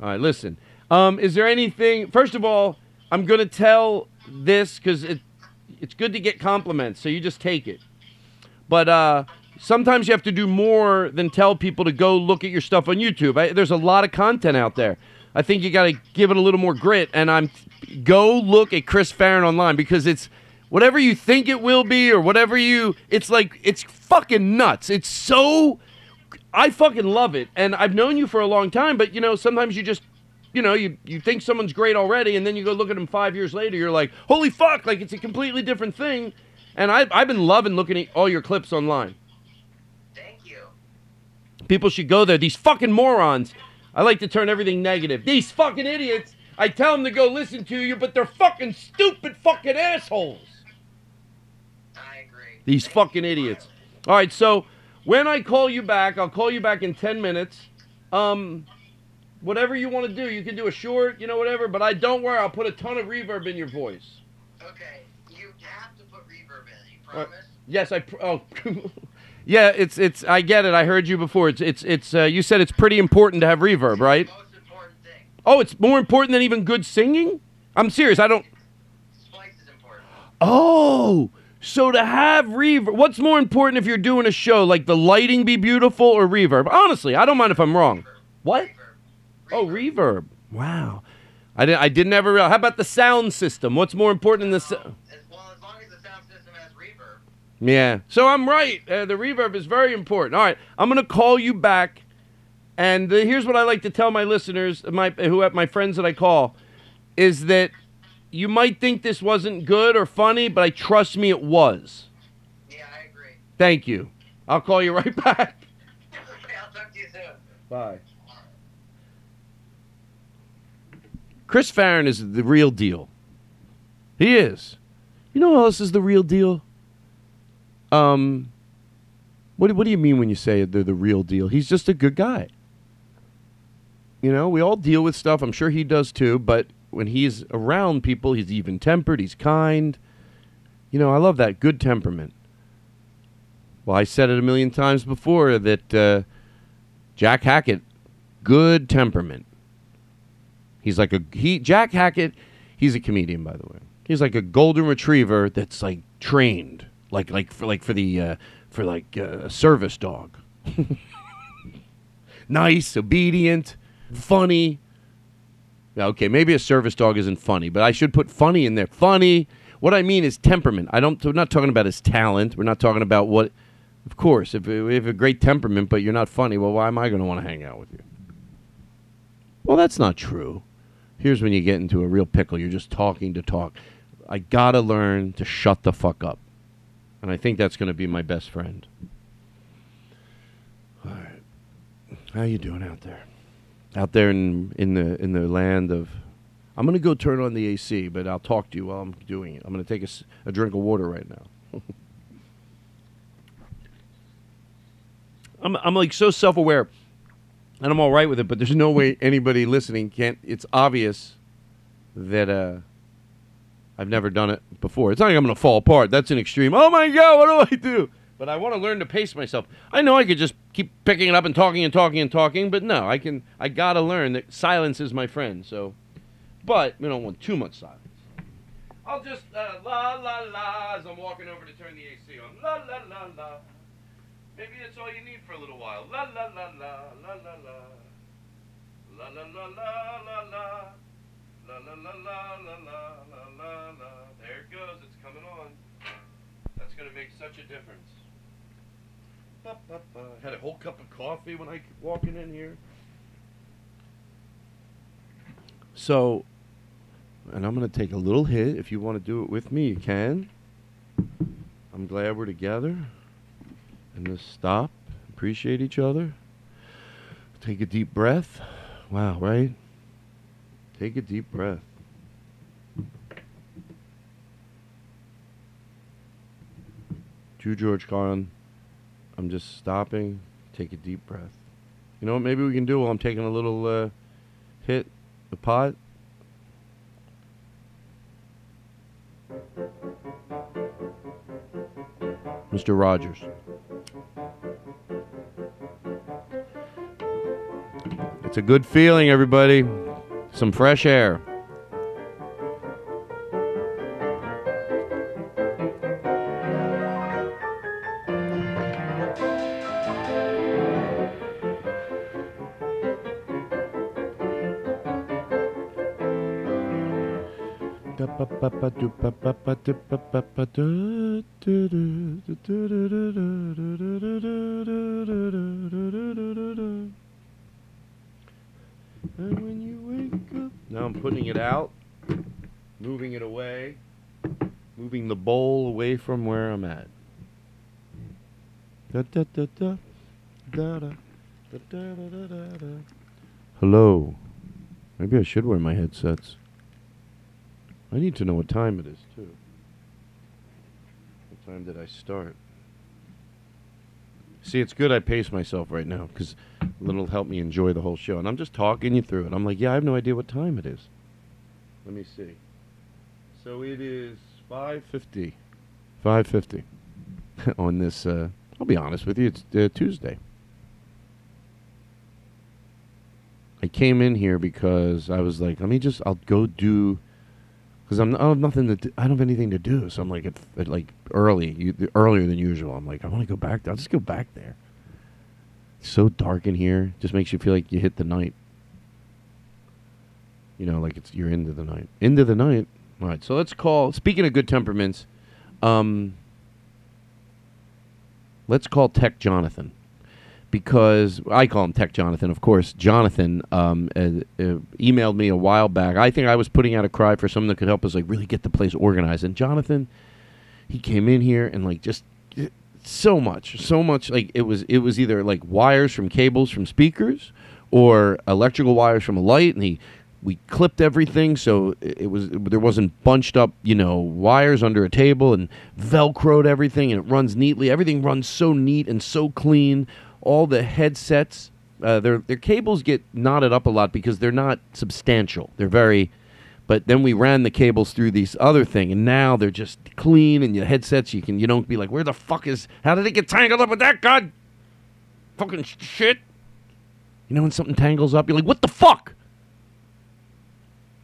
Speaker 1: All right, listen. Um, is there anything? First of all, I'm gonna tell this because it, it's good to get compliments, so you just take it. But uh, sometimes you have to do more than tell people to go look at your stuff on YouTube. I, there's a lot of content out there. I think you got to give it a little more grit, and I'm go look at Chris Farren online because it's whatever you think it will be or whatever you. It's like it's fucking nuts. It's so I fucking love it, and I've known you for a long time. But you know, sometimes you just, you know, you you think someone's great already, and then you go look at them five years later. You're like, holy fuck! Like it's a completely different thing. And I I've been loving looking at all your clips online.
Speaker 5: Thank you.
Speaker 1: People should go there. These fucking morons. I like to turn everything negative. These fucking idiots. I tell them to go listen to you, but they're fucking stupid fucking assholes.
Speaker 5: I agree.
Speaker 1: These
Speaker 5: Thank
Speaker 1: fucking idiots. All right, so when I call you back, I'll call you back in 10 minutes. Um, whatever you want to do, you can do a short, you know, whatever, but I don't worry, I'll put a ton of reverb in your voice.
Speaker 5: Okay, you have to put reverb in. You
Speaker 1: What?
Speaker 5: promise?
Speaker 1: Yes, I pr- oh Yeah, it's it's I get it. I heard you before. It's it's it's uh, you said it's pretty important to have reverb, right?
Speaker 5: Most important thing.
Speaker 1: Oh, it's more important than even good singing? I'm serious. I don't
Speaker 5: Splice is important.
Speaker 1: Oh, so to have reverb, what's more important if you're doing a show? Like the lighting be beautiful or reverb? Honestly, I don't mind if I'm wrong.
Speaker 5: Reverb.
Speaker 1: What?
Speaker 5: Reverb.
Speaker 1: Oh, reverb. Wow. I didn't. I didn't ever. real- How about the sound system? What's more important than the? So-
Speaker 5: As well as long as the sound system has reverb.
Speaker 1: yeah. So I'm right. Uh, the reverb is very important. All right. I'm gonna call you back, and uh, here's what I like to tell my listeners, my who my friends that I call, is that you might think this wasn't good or funny, but I trust me, it was.
Speaker 5: Yeah, I agree.
Speaker 1: Thank you. I'll call you right back.
Speaker 5: okay, I'll talk to you soon.
Speaker 1: Bye. Chris Farren is the real deal. He is. You know who else is the real deal? Um, what, do- what do you mean when you say they're the real deal? He's just a good guy. You know, we all deal with stuff. I'm sure he does too. But when he's around people, he's even tempered. He's kind. You know, I love that good temperament. Well, I said it a million times before that uh, Jack Hackett, good temperament. He's like a he. Jack Hackett, he's a comedian, by the way. He's like a golden retriever that's like trained, like like for like for the uh, for like uh, a service dog. nice, obedient, funny. Okay, maybe a service dog isn't funny, but I should put funny in there. Funny. What I mean is temperament. I don't. We're not talking about his talent. We're not talking about what. Of course, if we have a great temperament, but you're not funny, well, why am I going to want to hang out with you? Well, that's not true. Here's when you get into a real pickle. You're just talking to talk. I gotta learn to shut the fuck up, and I think that's going to be my best friend. All right, how you doing out there? Out there in in the in the land of. I'm gonna go turn on the AC, but I'll talk to you while I'm doing it. I'm gonna take a, a drink of water right now. I'm I'm like so self aware, and I'm all right with it. But there's no way anybody listening can't. It's obvious that uh, I've never done it before. It's not like I'm gonna fall apart. That's an extreme. Oh my god, what do I do? But I want to learn to pace myself. I know I could just keep picking it up and talking and talking and talking, but no, I can. I gotta learn that silence is my friend. So, but we don't want too much silence. I'll just uh, la la la as I'm walking over to turn the AC on. La la la la. Maybe that's all you need for a little while. La la la la la la la. La la la la la la. La la la la la la la la. There it goes. It's coming on. That's gonna make such a difference. Had a whole cup of coffee when I walking in here. So, and I'm gonna take a little hit. If you want to do it with me, you can. I'm glad we're together. And just stop, appreciate each other. Take a deep breath. Wow, right? Take a deep breath. To George Carlin, I'm just stopping. Take a deep breath. You know what? Maybe we can do while I'm taking a little uh, hit the pot. Mr. Rogers. It's a good feeling, everybody. Some fresh air. And when you wake up. Now I'm putting it out, moving it away, moving the bowl away from where I'm at. Da, da, da, da, da, da, da, da, da, da, da, da. Hello. Maybe I should wear my headsets. I need to know what time it is, too. What time did I start? See, it's good I pace myself right now because it'll help me enjoy the whole show. And I'm just talking you through it. I'm like, yeah, I have no idea what time it is. Let me see. So it is 5.50. 5.50 on this, uh, I'll be honest with you, it's uh, Tuesday. I came in here because I was like, let me just, I'll go do, because I'm, I have nothing to, do, I don't have anything to do. So I'm like, at, at like early, you, earlier than usual. I'm like, I want to go back. There. I'll just go back there. It's so dark in here. Just makes you feel like you hit the night. You know, like it's you're into the night. Into the night. All right. So let's call. Speaking of good temperaments, um, let's call Tech Jonathan because I call him Tech Jonathan, of course. Jonathan um, uh, uh, emailed me a while back. I think I was putting out a cry for someone that could help us like really get the place organized. And Jonathan, he came in here and like just uh, so much, so much. Like it was, it was either like wires from cables from speakers or electrical wires from a light, and he. We clipped everything so it it was there wasn't bunched up, you know, wires under a table and velcroed everything and it runs neatly. Everything runs so neat and so clean all the headsets uh, their their cables get knotted up a lot because they're not substantial. They're very but then we ran the cables through these other thing and now they're just clean and your headsets you can you don't be like where the fuck is how did it get tangled up with that god fucking shit. You know when something tangles up you're like what the fuck?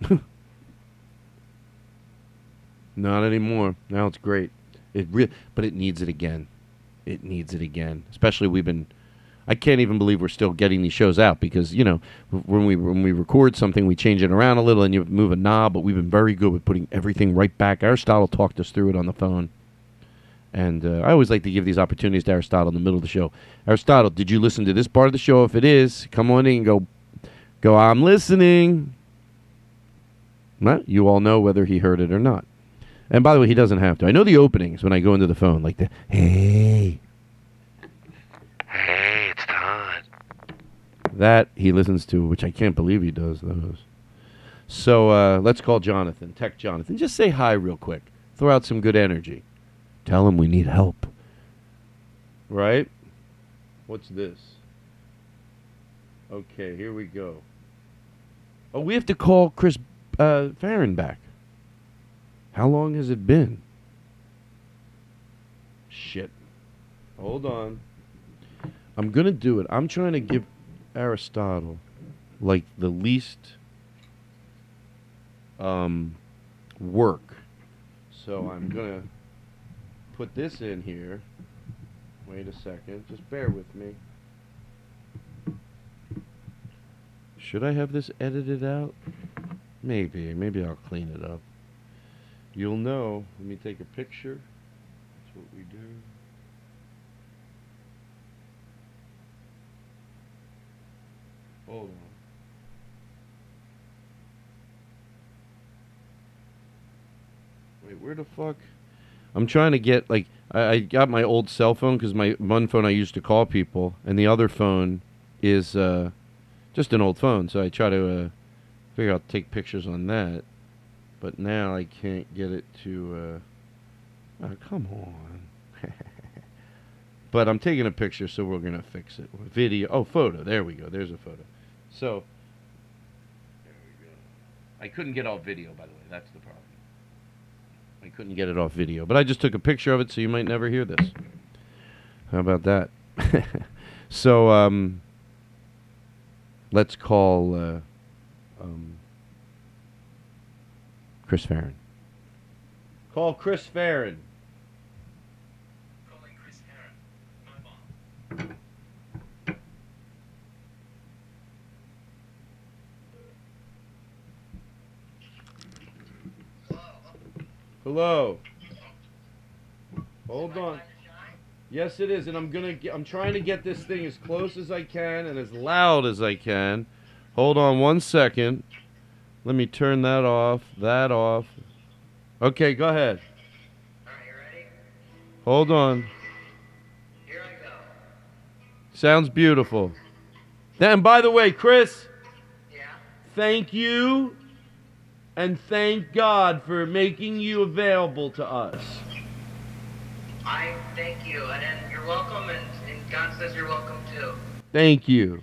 Speaker 1: Not anymore. Now it's great. It re- but it needs it again. It needs it again. Especially we've been I can't even believe we're still getting these shows out because you know when we when we record something we change it around a little and you move a knob, but we've been very good with putting everything right back. Aristotle talked us through it on the phone, and uh, I always like to give these opportunities to Aristotle in the middle of the show. Aristotle, did you listen to this part of the show? If it is, come on in and go, go. I'm listening. Well, you all know whether he heard it or not. And by the way, he doesn't have to. I know the openings when I go into the phone, like the hey.
Speaker 4: Hey, it's Todd.
Speaker 1: That he listens to, which I can't believe he does those. So uh, let's call Jonathan, Tech Jonathan. Just say hi real quick. Throw out some good energy. Tell him we need help. Right? What's this? Okay, here we go. Oh, we have to call Chris uh, Farren back. How long has it been? Shit. Hold on. I'm gonna do it. I'm trying to give Aristotle like the least um, work. So I'm gonna put this in here. Wait a second. Just bear with me. Should I have this edited out? Maybe. Maybe I'll clean it up. You'll know. Let me take a picture. That's what we do. Hold on. Wait, where the fuck? I'm trying to get like I, I got my old cell phone because my one phone I used to call people, and the other phone is uh, just an old phone. So I try to uh, figure out take pictures on that, but now I can't get it to. Uh, oh, come on. but I'm taking a picture, so we're gonna fix it. Video. Oh, photo. There we go. There's a photo. So. There we go. I couldn't get off video, by the way. That's the problem. I couldn't get it off video, but I just took a picture of it, so you might never hear this. How about that? so, um, let's call uh, um, Chris Farren. Call Chris Farren.
Speaker 5: Calling Chris Farren.
Speaker 1: Hello. Hold on. Yes, it is, and I'm gonna. Get, I'm trying to get this thing as close as I can and as loud as I can. Hold on one second. Let me turn that off. That off. Okay, go ahead.
Speaker 5: Alright, you ready?
Speaker 1: Hold on.
Speaker 5: Here I go.
Speaker 1: Sounds beautiful. And by the way, Chris,
Speaker 5: Yeah?
Speaker 1: thank you, and thank God for making you available to us.
Speaker 5: I thank you, and then you're welcome, and, and God says you're welcome too.
Speaker 1: Thank you.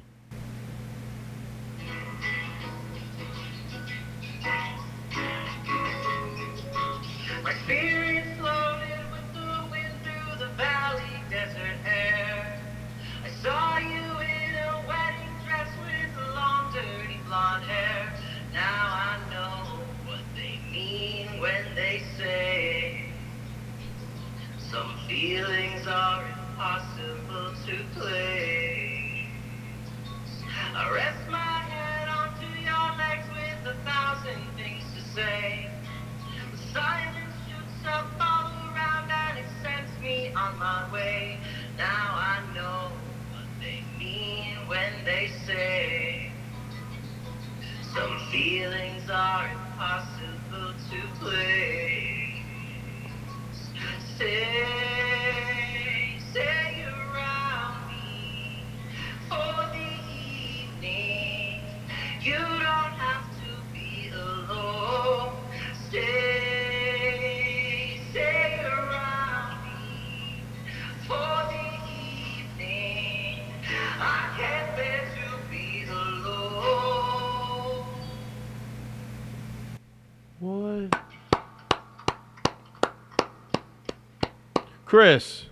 Speaker 1: Chris.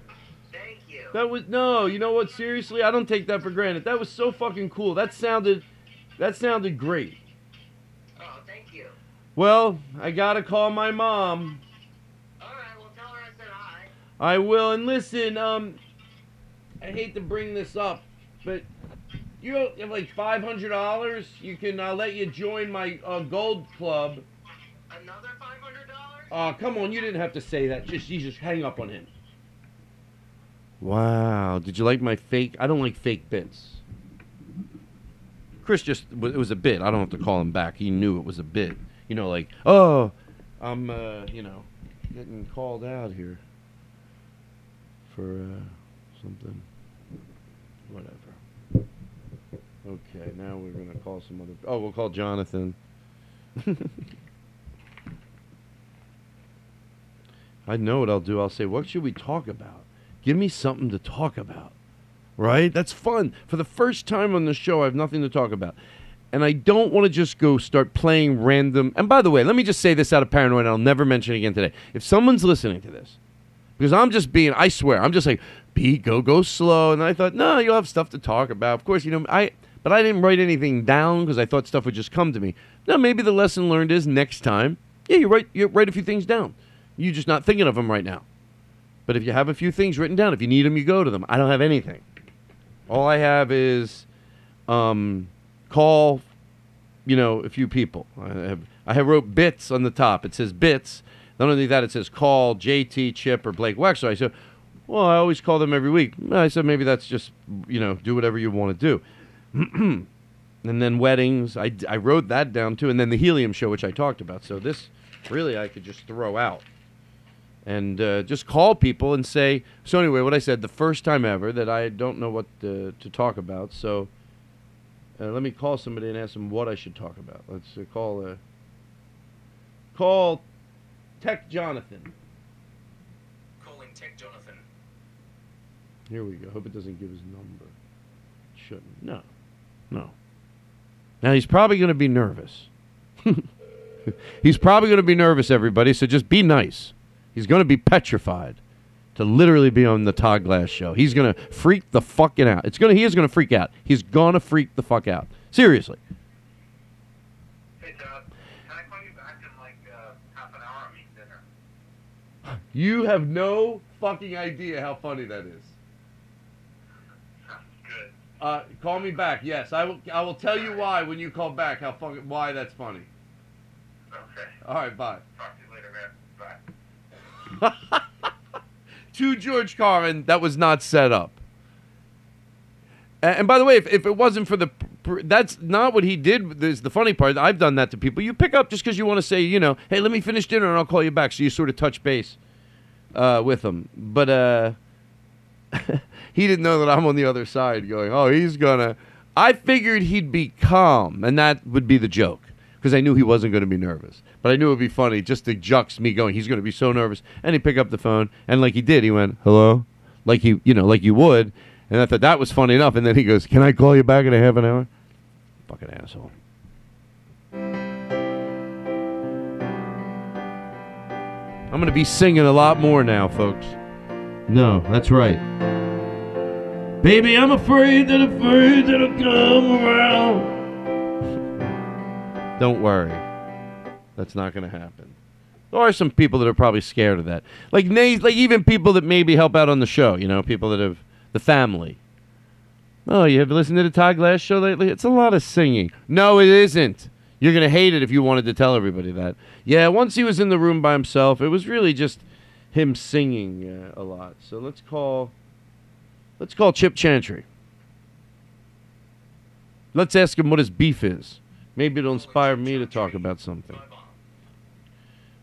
Speaker 5: Thank you.
Speaker 1: That was no, you know what? Seriously, I don't take that for granted. That was so fucking cool. That sounded that sounded great.
Speaker 5: Oh, thank you.
Speaker 1: Well, I gotta call my mom.
Speaker 5: All right, well, tell her I said hi.
Speaker 1: I will. And listen, um, I hate to bring this up, but you have like five hundred dollars. You can uh, let you join my uh, gold club.
Speaker 5: Another five hundred dollars?
Speaker 1: Oh, come on! You didn't have to say that. Just you just hang up on him. Wow! Did you like my fake? I don't like fake bits. Chris just it was a bit. I don't have to call him back. He knew it was a bit. You know, like oh, I'm uh, you know getting called out here for uh, something. Whatever. Okay, now we're gonna call some other. Oh, we'll call Jonathan. I know what I'll do. I'll say, what should we talk about? Give me something to talk about. Right? That's fun. For the first time on the show, I have nothing to talk about. And I don't want to just go start playing random. And by the way, let me just say this out of paranoia, and I'll never mention it again today. If someone's listening to this, because I'm just being, I swear, I'm just like, be go, go slow. And I thought, no, you'll have stuff to talk about. Of course, you know, I, but I didn't write anything down because I thought stuff would just come to me. No, maybe the lesson learned is next time, yeah, you write, you write a few things down. You're just not thinking of them right now. But if you have a few things written down, if you need them, you go to them. I don't have anything. All I have is um, call, you know, a few people. I have I have wrote bits on the top. It says bits. Not only that, it says call JT Chip or Blake Wexler. I said, well, I always call them every week. I said maybe that's just you know do whatever you want to do. and then weddings. I, I wrote that down too, and then the helium show, which I talked about. So this really I could just throw out and uh, just call people and say. So anyway, what I said the first time ever that I don't know what to, to talk about. So uh, let me call somebody and ask them what I should talk about. Let's uh, call uh, call Tech Jonathan.
Speaker 6: Calling Tech Jonathan.
Speaker 1: Here we go. Hope it doesn't give his number. Shouldn't. No. No. Now he's probably going to be nervous. he's probably going to be nervous, everybody, so just be nice. He's going to be petrified to literally be on the Todd Glass show. He's going to freak the fucking out. It's going to he is going to freak out. He's going to freak the fuck out. Seriously.
Speaker 5: Hey, Todd. Can I call you back in like uh, half an hour? I'm eating dinner.
Speaker 1: You have no fucking idea how funny that is.
Speaker 5: Sounds good.
Speaker 1: Uh, call me back. Yes, I will. I will tell you why when you call back. How fucking why that's funny.
Speaker 5: Okay.
Speaker 1: All right, bye.
Speaker 5: Talk to you later, man. Bye.
Speaker 1: to George Carlin, that was not set up. And by the way, if, if it wasn't for the, that's not what he did. There's the funny part. I've done that to people. You pick up just because you want to say, you know, hey, let me finish dinner and I'll call you back. So you sort of touch base uh, with them. But uh, he didn't know that I'm on the other side going, oh, he's gonna. I figured he'd be calm, and that would be the joke because I knew he wasn't going to be nervous. But I knew it would be funny just to jux me going, he's going to be so nervous. And he picked up the phone, and like he did, he went, hello? Like he, you know, like you would. And I thought that was funny enough. And then he goes, can I call you back in a half an hour? Fucking asshole. I'm going to be singing a lot more now, folks. No, that's right. Baby, I'm afraid that afraid that I'll come around. Don't worry. That's not going to happen. There are some people that are probably scared of that. Like like even people that maybe help out on the show, you know, people that have the family. Oh, you have listened to the Todd Glass show lately? It's a lot of singing. No, it isn't. You're going to hate it if you wanted to tell everybody that. Yeah, once he was in the room by himself, it was really just him singing uh, a lot. So let's call let's call Chip Chantry. Let's ask him what his beef is. Maybe it'll inspire me to talk about something.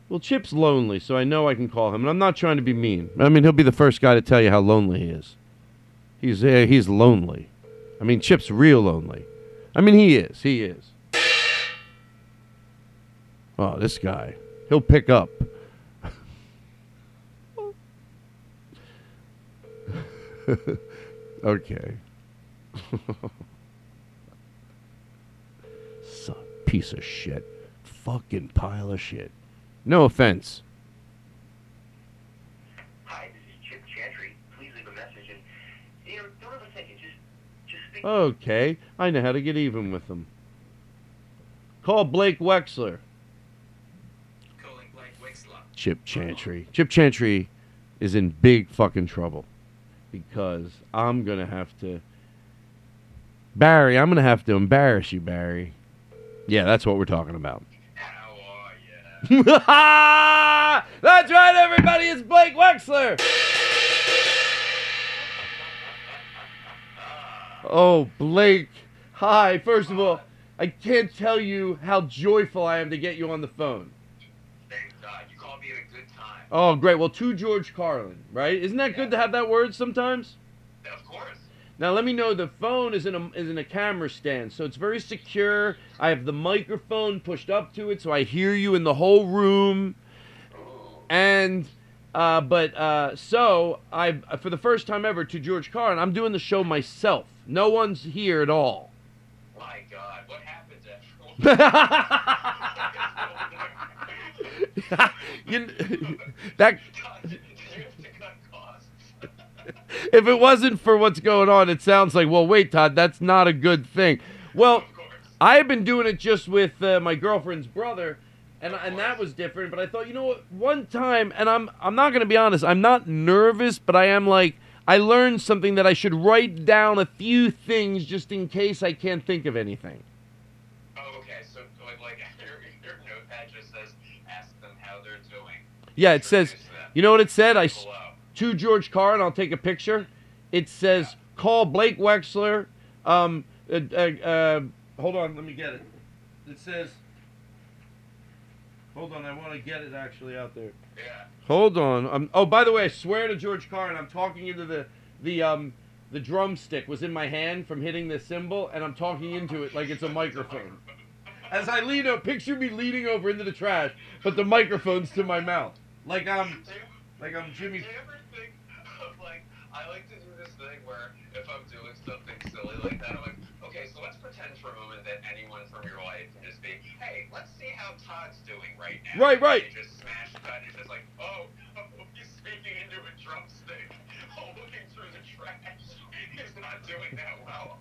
Speaker 1: Well, Chip's lonely, so I know I can call him, and I'm not trying to be mean. I mean, he'll be the first guy to tell you how lonely he is. He's uh, he's lonely. I mean, Chip's real lonely. I mean, he is. He is. Oh, this guy. He'll pick up. okay. piece of shit. Fucking pile of shit. No offense.
Speaker 5: Hi, this is Chip Chantry. Please leave a message and you know, don't overthink it. Just, just speak.
Speaker 1: Okay, I know how to get even with them. Call Blake Wexler.
Speaker 6: Calling Blake Wexler.
Speaker 1: Chip Chantry. Chip Chantry is in big fucking trouble because I'm gonna have to. Barry, I'm gonna have to embarrass you, Barry. Yeah, that's what we're talking about.
Speaker 6: How are ya?
Speaker 1: That's right, everybody. It's Blake Wexler. Oh, Blake. Hi. First of all, I can't tell you how joyful I am to get you on the phone.
Speaker 6: Thanks, Todd. You called me at a good time.
Speaker 1: Oh, great. Well, to George Carlin, right? Isn't that good to have that word sometimes?
Speaker 6: Of course.
Speaker 1: Now let me know the phone is in a is in a camera stand, so it's very secure. I have the microphone pushed up to it, so I hear you in the whole room. And uh, but uh, so I for the first time ever to George Carlin, I'm doing the show myself. No one's here at all.
Speaker 6: My God, what happens after
Speaker 1: you, that if it wasn't for what's going on, it sounds like well, wait, Todd, that's not a good thing. Well, I have been doing it just with uh, my girlfriend's brother, and and that was different. But I thought, you know what? One time, and I'm I'm not gonna be honest. I'm not nervous, but I am like I learned something that I should write down a few things just in case I can't think of anything.
Speaker 6: Oh, okay. So, like, like your, your notepad just says, ask them how they're doing.
Speaker 1: Yeah, it says. You know what it said? I. to George Carlin. I'll take a picture. It says call Blake Wexler. Um, uh, uh, uh, hold on, let me get it. It says. Hold on, I want to get it actually out there.
Speaker 6: Yeah.
Speaker 1: Hold on. Um, oh, by the way, I swear to George Carlin, I'm talking into the the um the drumstick was in my hand from hitting the cymbal, and I'm talking into it like it's a microphone. As I lean over, picture me leaning over into the trash, but the microphone's to my mouth, like I'm like I'm Jimmy.
Speaker 6: do you ever think of like I like to do this thing where if I'm doing something silly like that, I'm like, okay, so let's pretend for a moment that anyone from your life can just be, hey, let's see how Todd's doing right now.
Speaker 1: Right, right.
Speaker 6: And just smash cut, and it's just like, oh, oh, he's speaking into a drumstick, oh, looking through the trash. He's not doing that well.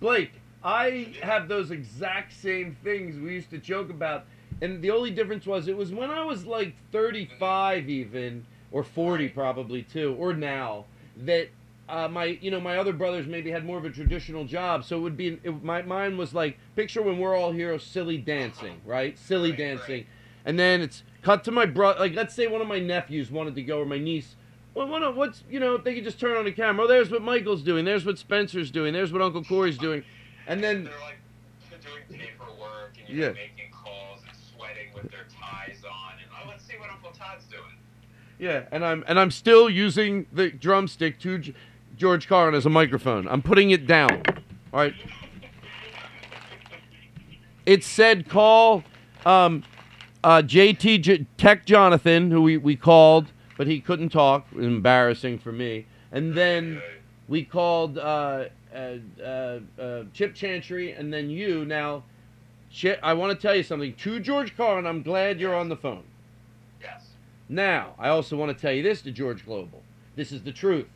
Speaker 1: Blake, I have those exact same things we used to joke about, and the only difference was it was when I was like 35 even, or 40 probably too, or now that uh, my you know my other brothers maybe had more of a traditional job, so it would be it, my mine was like picture when we're all here silly dancing, right? Silly
Speaker 6: Right,
Speaker 1: dancing,
Speaker 6: right.
Speaker 1: and then it's cut to my brother. Like let's say one of my nephews wanted to go or my niece. Well, what, what's you know they could just turn on the camera. Oh, there's what Michael's doing. There's what Spencer's doing. There's what Uncle Corey's doing, and then
Speaker 6: they're like doing paperwork and
Speaker 1: Yeah.
Speaker 6: making calls and sweating with their ties on, and oh, let's see what Uncle Todd's doing.
Speaker 1: Yeah, and I'm and I'm still using the drumstick to G- George Carlin as a microphone. I'm putting it down. All right. It said call um, uh, JT J- Tech Jonathan, who we, we called, but he couldn't talk. Embarrassing for me. And then we called uh, uh, uh, uh, Chip Chantry, and then you. Now, Chip, I want to tell you something. To George Carlin, I'm glad you're on the phone. Now, I also want to tell you this to George Global. This is the truth.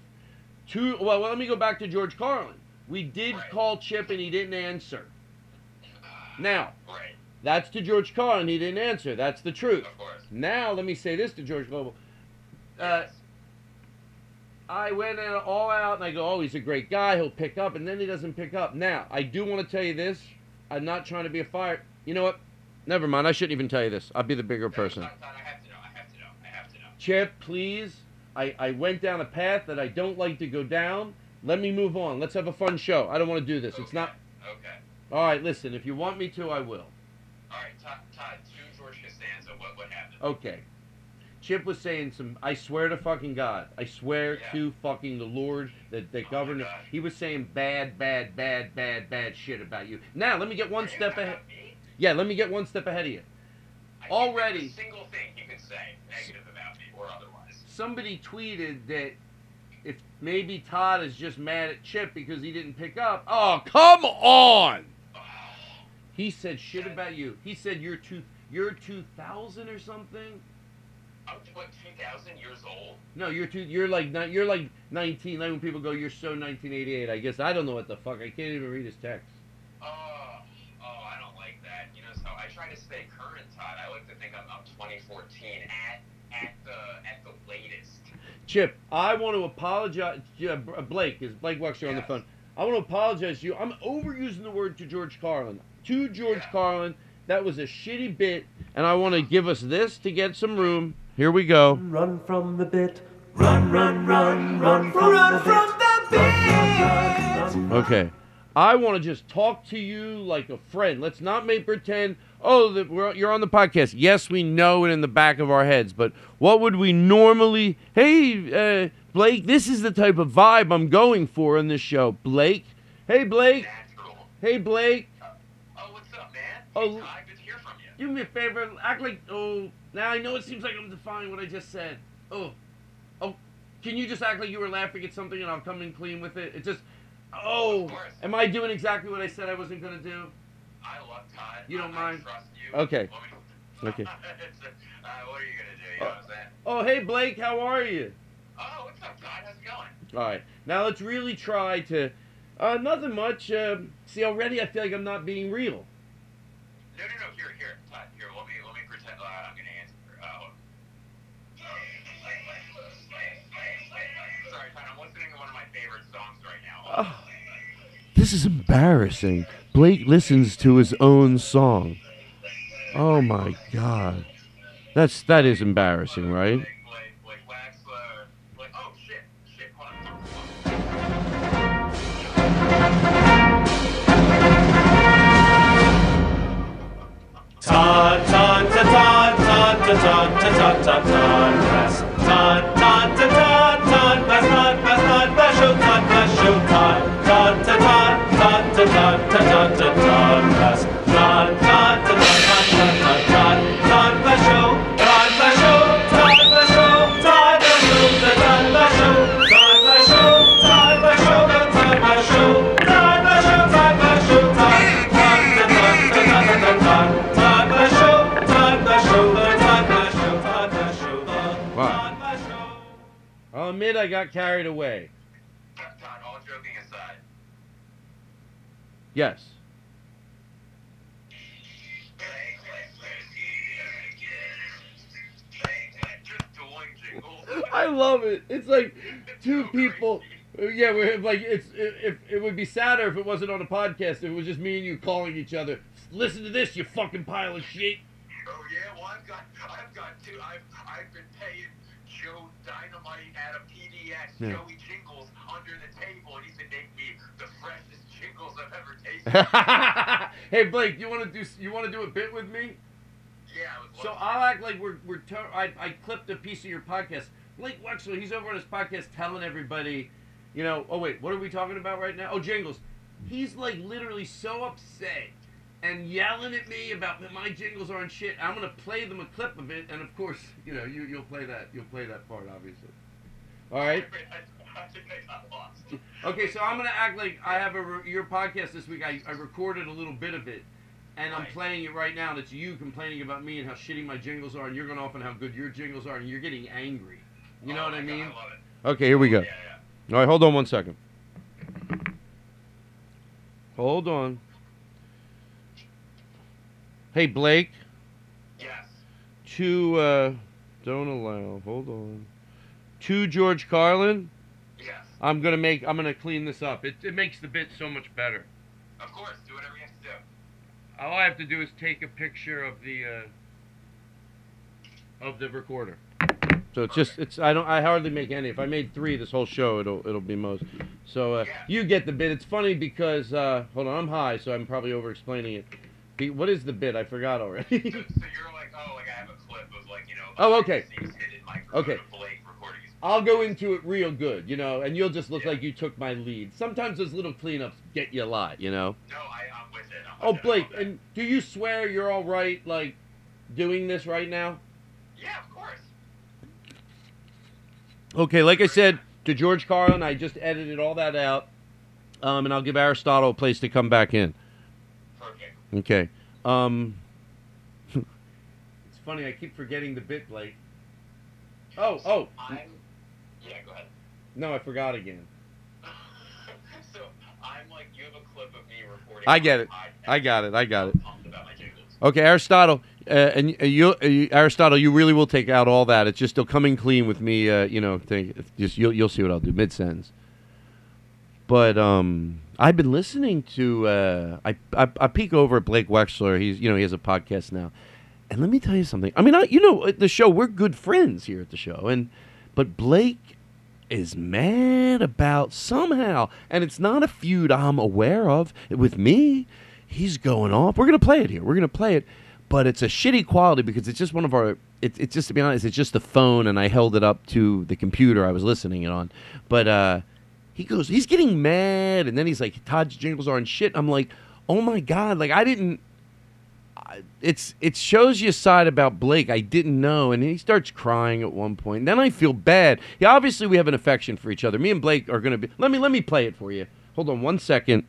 Speaker 1: Two, well, let me go back to George Carlin. We did
Speaker 6: Right.
Speaker 1: call Chip and he didn't answer. Now,
Speaker 6: Right.
Speaker 1: that's to George Carlin. He didn't answer. That's the truth. Now, let me say this to George Global. Uh,
Speaker 6: Yes.
Speaker 1: I went all out and I go, oh, he's a great guy. He'll pick up, and then he doesn't pick up. Now, I do want to tell you this. I'm not trying to be a fire. You know what? Never mind. I shouldn't even tell you this. I'll be the bigger person.
Speaker 6: Todd, Todd, I have to know. I have to know. I have to know.
Speaker 1: Chip, please. I, I went down a path that I don't like to go down. Let me move on. Let's have a fun show. I don't want to do this. It's not.
Speaker 6: Okay.
Speaker 1: All right, listen. If you want me to, I will.
Speaker 6: All right, Todd. Todd to George Costanza. What what happened?
Speaker 1: Okay. Chip was saying some. I swear to fucking God. I swear
Speaker 6: Yeah.
Speaker 1: to fucking the Lord that the oh
Speaker 6: my
Speaker 1: governor. He was saying bad, bad, bad, bad, bad shit about you. Now let me get one step ahead. Yeah, let me get one step ahead of you.
Speaker 6: I
Speaker 1: Already-
Speaker 6: single thing you could say negative about me or otherwise.
Speaker 1: Somebody tweeted that if maybe Todd is just mad at Chip because he didn't pick up. Oh, come on! He said shit about you. He said you're two you're two thousand or something.
Speaker 6: I'm what 2,000 years old.
Speaker 1: No, you're two you're like you're like nineteen. Like when people go, you're so nineteen eighty eight. I guess I don't know what the fuck. I can't even read his text.
Speaker 6: Oh, oh, I don't like that. You know, so I try to stay current, Todd. I like to think I'm, I'm 2014 at at the at.
Speaker 1: Chip, I want to apologize. Yeah, B- Blake is Blake Wexler on the phone. I want to apologize to you. I'm overusing the word to George Carlin. To George
Speaker 6: Yeah.
Speaker 1: Carlin, that was a shitty bit, and I want to give us this to get some room. Here we go.
Speaker 2: Run from the bit. Run, run, run, run from the bit. Run,
Speaker 1: Okay. I want to just talk to you like a friend. Let's not make pretend, oh, that we're, you're on the podcast. Yes, we know it in the back of our heads, but what would we normally. Hey, uh, Blake, this is the type of vibe I'm going for in this show. Blake. Hey, Blake.
Speaker 6: Natural.
Speaker 1: Hey, Blake.
Speaker 6: Oh, what's up, man?
Speaker 1: Oh,
Speaker 6: Hey, good to hear from you.
Speaker 1: Do me a favor. Act like. Oh, now I know it seems like I'm defying what I just said. Oh. Oh. Can you just act like you were laughing at something and I'll come in clean with it? It just. Oh. Am I doing exactly what I said I wasn't going to do?
Speaker 6: I love Todd.
Speaker 1: You don't
Speaker 6: I,
Speaker 1: mind?
Speaker 6: I trust you.
Speaker 1: Okay.
Speaker 6: Me-
Speaker 1: Okay.
Speaker 6: Uh, what are you gonna do? You know what I'm saying?
Speaker 1: Oh, hey, Blake, how are you?
Speaker 6: Oh, what's up, Todd? How's it going?
Speaker 1: All right. Now let's really try to. Uh, nothing much. Um see, already I feel like I'm not being real.
Speaker 6: No, no, no. Here, here, Todd. Here, let me, let me pretend. Uh, I'm gonna answer. Uh. Sorry, Todd. I'm listening to one of my favorite songs right now.
Speaker 1: Oh, this is embarrassing. Blake listens to his own song. Oh my god. That's that is embarrassing, right?
Speaker 2: Ta ta ta ta
Speaker 1: ta
Speaker 2: ta ta ta
Speaker 1: ta ta I got carried away.
Speaker 6: Todd, all joking aside,
Speaker 1: Yes.
Speaker 6: just doing jingles.
Speaker 1: I love it. It's like two people. Yeah, we're like it's if it would be sadder if it wasn't on a podcast. If it was just me and you calling each other. Listen to this, you fucking pile of shit.
Speaker 6: Oh yeah, well I've got, I've got two. I've, I've been paying Joe Dynamite at a PDX,
Speaker 1: Yeah.
Speaker 6: Joey Jingles under the table, and he's been making me the freshest jingles I've ever tasted.
Speaker 1: hey Blake, you want to do you want to do a bit with me?
Speaker 6: yeah, I
Speaker 1: So I'll act like we're we're. I I clipped a piece of your podcast. Blake Wexler, he's over on his podcast telling everybody, you know. Oh wait, what are we talking about right now? Oh, jingles. He's like literally so upset and yelling at me about that my jingles aren't shit. I'm gonna play them a clip of it, and of course, you know, you you'll play that. You'll play that part, obviously. All right.
Speaker 6: I, I think I got lost.
Speaker 1: Okay, so I'm gonna act like I have a re- your podcast this week. I, I recorded a little bit of it, and I'm playing it right now. And it's you complaining about me and how shitty my jingles are, and you're going off on how good your jingles are, and you're getting angry. You know
Speaker 6: Oh
Speaker 1: what I mean?
Speaker 6: I love it.
Speaker 1: Okay, here we go. All right, hold on one second. Hold on. Hey Blake,
Speaker 6: Yes.
Speaker 1: to uh, don't allow. Hold on. To George Carlin,
Speaker 6: Yes.
Speaker 1: I'm gonna make. I'm gonna clean this up. It, it makes the bit so much better.
Speaker 6: Of course. Do whatever you have to do.
Speaker 1: All I have to do is take a picture of the uh, of the recorder. So it's just it's I don't I hardly make any. If I made three this whole show, it'll it'll be most. So uh,
Speaker 6: Yeah.
Speaker 1: you get the bit. It's funny because uh, hold on, I'm high, so I'm probably over explaining it. Be- What is the bit? I forgot already.
Speaker 6: So, so you're like, oh, like I have a clip of like, you know.
Speaker 1: Oh, okay.
Speaker 6: the scenes hidden microphone
Speaker 1: Okay.
Speaker 6: of Blake recording his
Speaker 1: I'll go into it real good, you know, and you'll just look
Speaker 6: Yeah.
Speaker 1: like you took my lead. Sometimes those little cleanups get you a lot, you know.
Speaker 6: No, I, I'm with it. I'm
Speaker 1: Oh,
Speaker 6: with it.
Speaker 1: Blake,
Speaker 6: that.
Speaker 1: and do you swear you're all right, like doing this right now?
Speaker 6: Yeah, of course.
Speaker 1: Okay, like I said to George Carlin, I just edited all that out, um, and I'll give Aristotle a place to come back in.
Speaker 6: Perfect.
Speaker 1: Okay. Um, it's funny, I keep forgetting the bit, Blake. Oh, oh,
Speaker 6: I'm. Yeah, go ahead.
Speaker 1: no, I forgot again.
Speaker 6: so I'm like, you have a clip of me recording.
Speaker 1: I get it. I got it. I got it.
Speaker 6: I'm pumped about my jingles.
Speaker 1: Okay, Aristotle, uh, and uh, you, uh, you, Aristotle, you really will take out all that. It's just still coming clean with me. Uh, you know, think, just you'll you'll see what I'll do mid sentence. But um, I've been listening to. Uh, I, I I peek over at Blake Wexler. He's you know he has a podcast now, and let me tell you something. I mean, I, you know, the show we're good friends here at the show, and but Blake is mad about somehow, and it's not a feud I'm aware of with me. He's going off. We're gonna play it here. We're gonna play it, but it's a shitty quality because it's just one of our. It, it's just to be honest, it's just the phone, and I held it up to the computer I was listening it on. But uh, he goes, he's getting mad, and then he's like, Todd's jingles aren't shit. I'm like, oh my god, like I didn't. It's it shows you a side about Blake I didn't know, and he starts crying at one point. And then I feel bad. Yeah, obviously we have an affection for each other. Me and Blake are gonna be. Let me let me play it for you. Hold on one second.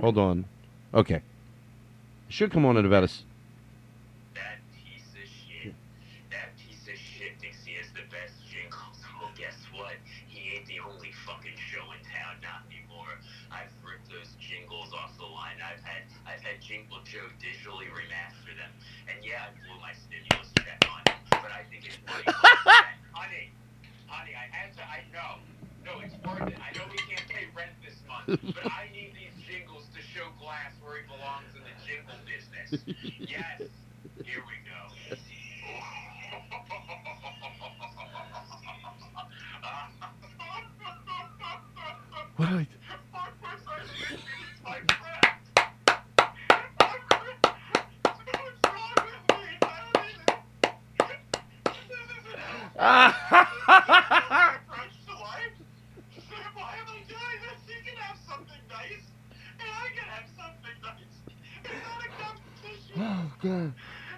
Speaker 1: Hold on. Okay. Should come on in about a. s-
Speaker 6: That piece of shit. That piece of shit thinks he has the best jingles. Well, guess what? He ain't the only fucking show in town, not anymore. I've ripped those jingles off the line. I've had I've had Jingle Joe digitally remaster them. And yeah, I blew my stimulus check on him, but I think it's funny. honey, honey, I had to I know. No, it's worth it. I know we can't pay rent this month, but I need these jingles to show Glass where he belongs in the jingle business. Yes. Here we go.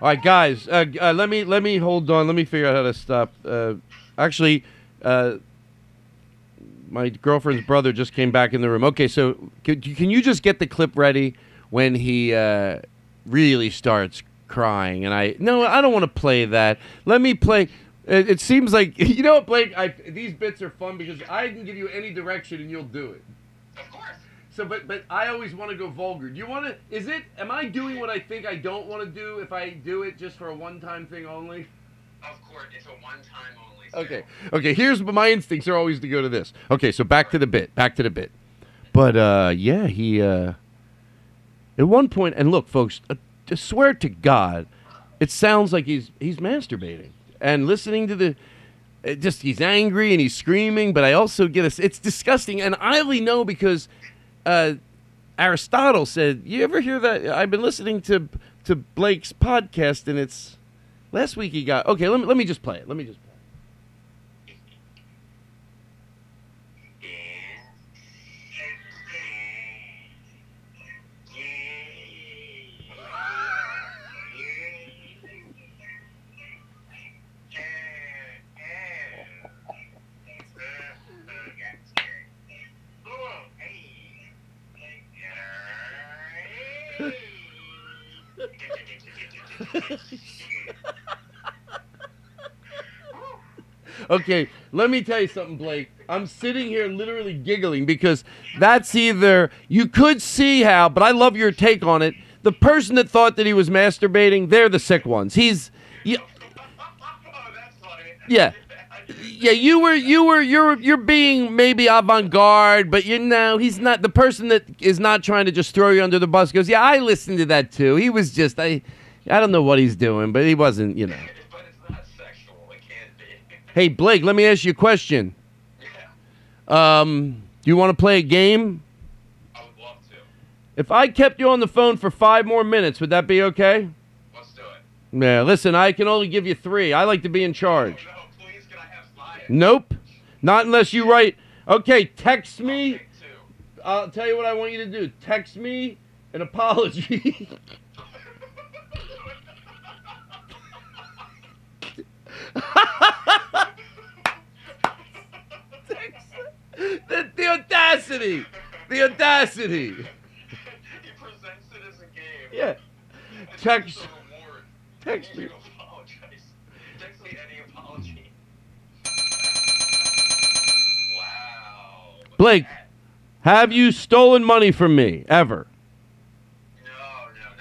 Speaker 1: Right, guys. Uh, uh, let me let me hold on. Let me figure out how to stop. Uh, actually, uh, my girlfriend's brother just came back in the room. Okay, so can, can you just get the clip ready when he uh, really starts crying? And I no, I don't want to play that. Let me play. It, it seems like you know Blake. I, these bits are fun because I can give you any direction and you'll do it. So, but but I always want to go vulgar. Do you want to? Is it? Am I doing what I think I don't want to do if I do it just for a one-time thing only?
Speaker 6: Of course, it's a one-time only.
Speaker 1: Okay. Okay. Here's my instincts are always to go to this. Okay. So back to the bit. Back to the bit. But uh, yeah, he uh, at one point, and look, folks, uh, to swear to God, it sounds like he's he's masturbating and listening to the. It just he's angry and he's screaming, but I also get a. It's disgusting, and I only know because uh, Aristotle said, "You ever hear that?" I've been listening to to Blake's podcast, and it's last week he got okay. Let me let me just play it. Let me just. Okay, let me tell you something, Blake. I'm sitting here literally giggling because that's either you could see how, but I love your take on it. The person that thought that he was masturbating, they're the sick ones. He's yeah, yeah. Yeah, you were you were you're you're being maybe avant-garde, but you know, he's not the person that is not trying to just throw you under the bus goes, "Yeah, I listened to that too." He was just I I don't know what he's doing, but he wasn't, you know.
Speaker 6: But it's not sexual. It can't be.
Speaker 1: Hey, Blake, let me ask you a question.
Speaker 6: yeah,
Speaker 1: Um, do you want to play a game?
Speaker 6: I would love to.
Speaker 1: If I kept you on the phone for five more minutes, would that be okay?
Speaker 6: Let's do it.
Speaker 1: Yeah, listen, I can only give you three. I like to be in charge.
Speaker 6: No, please, can I have five?
Speaker 1: Nope. Not unless you write. Okay, text me.
Speaker 6: Two.
Speaker 1: I'll tell you what I want you to do. Text me an apology. the, the audacity. The audacity.
Speaker 6: he presents it as a game.
Speaker 1: Yeah.
Speaker 6: And
Speaker 1: Text- text me.
Speaker 6: to apologize. Text me any apology. Wow.
Speaker 1: Blake. Have you stolen money from me ever?
Speaker 6: No,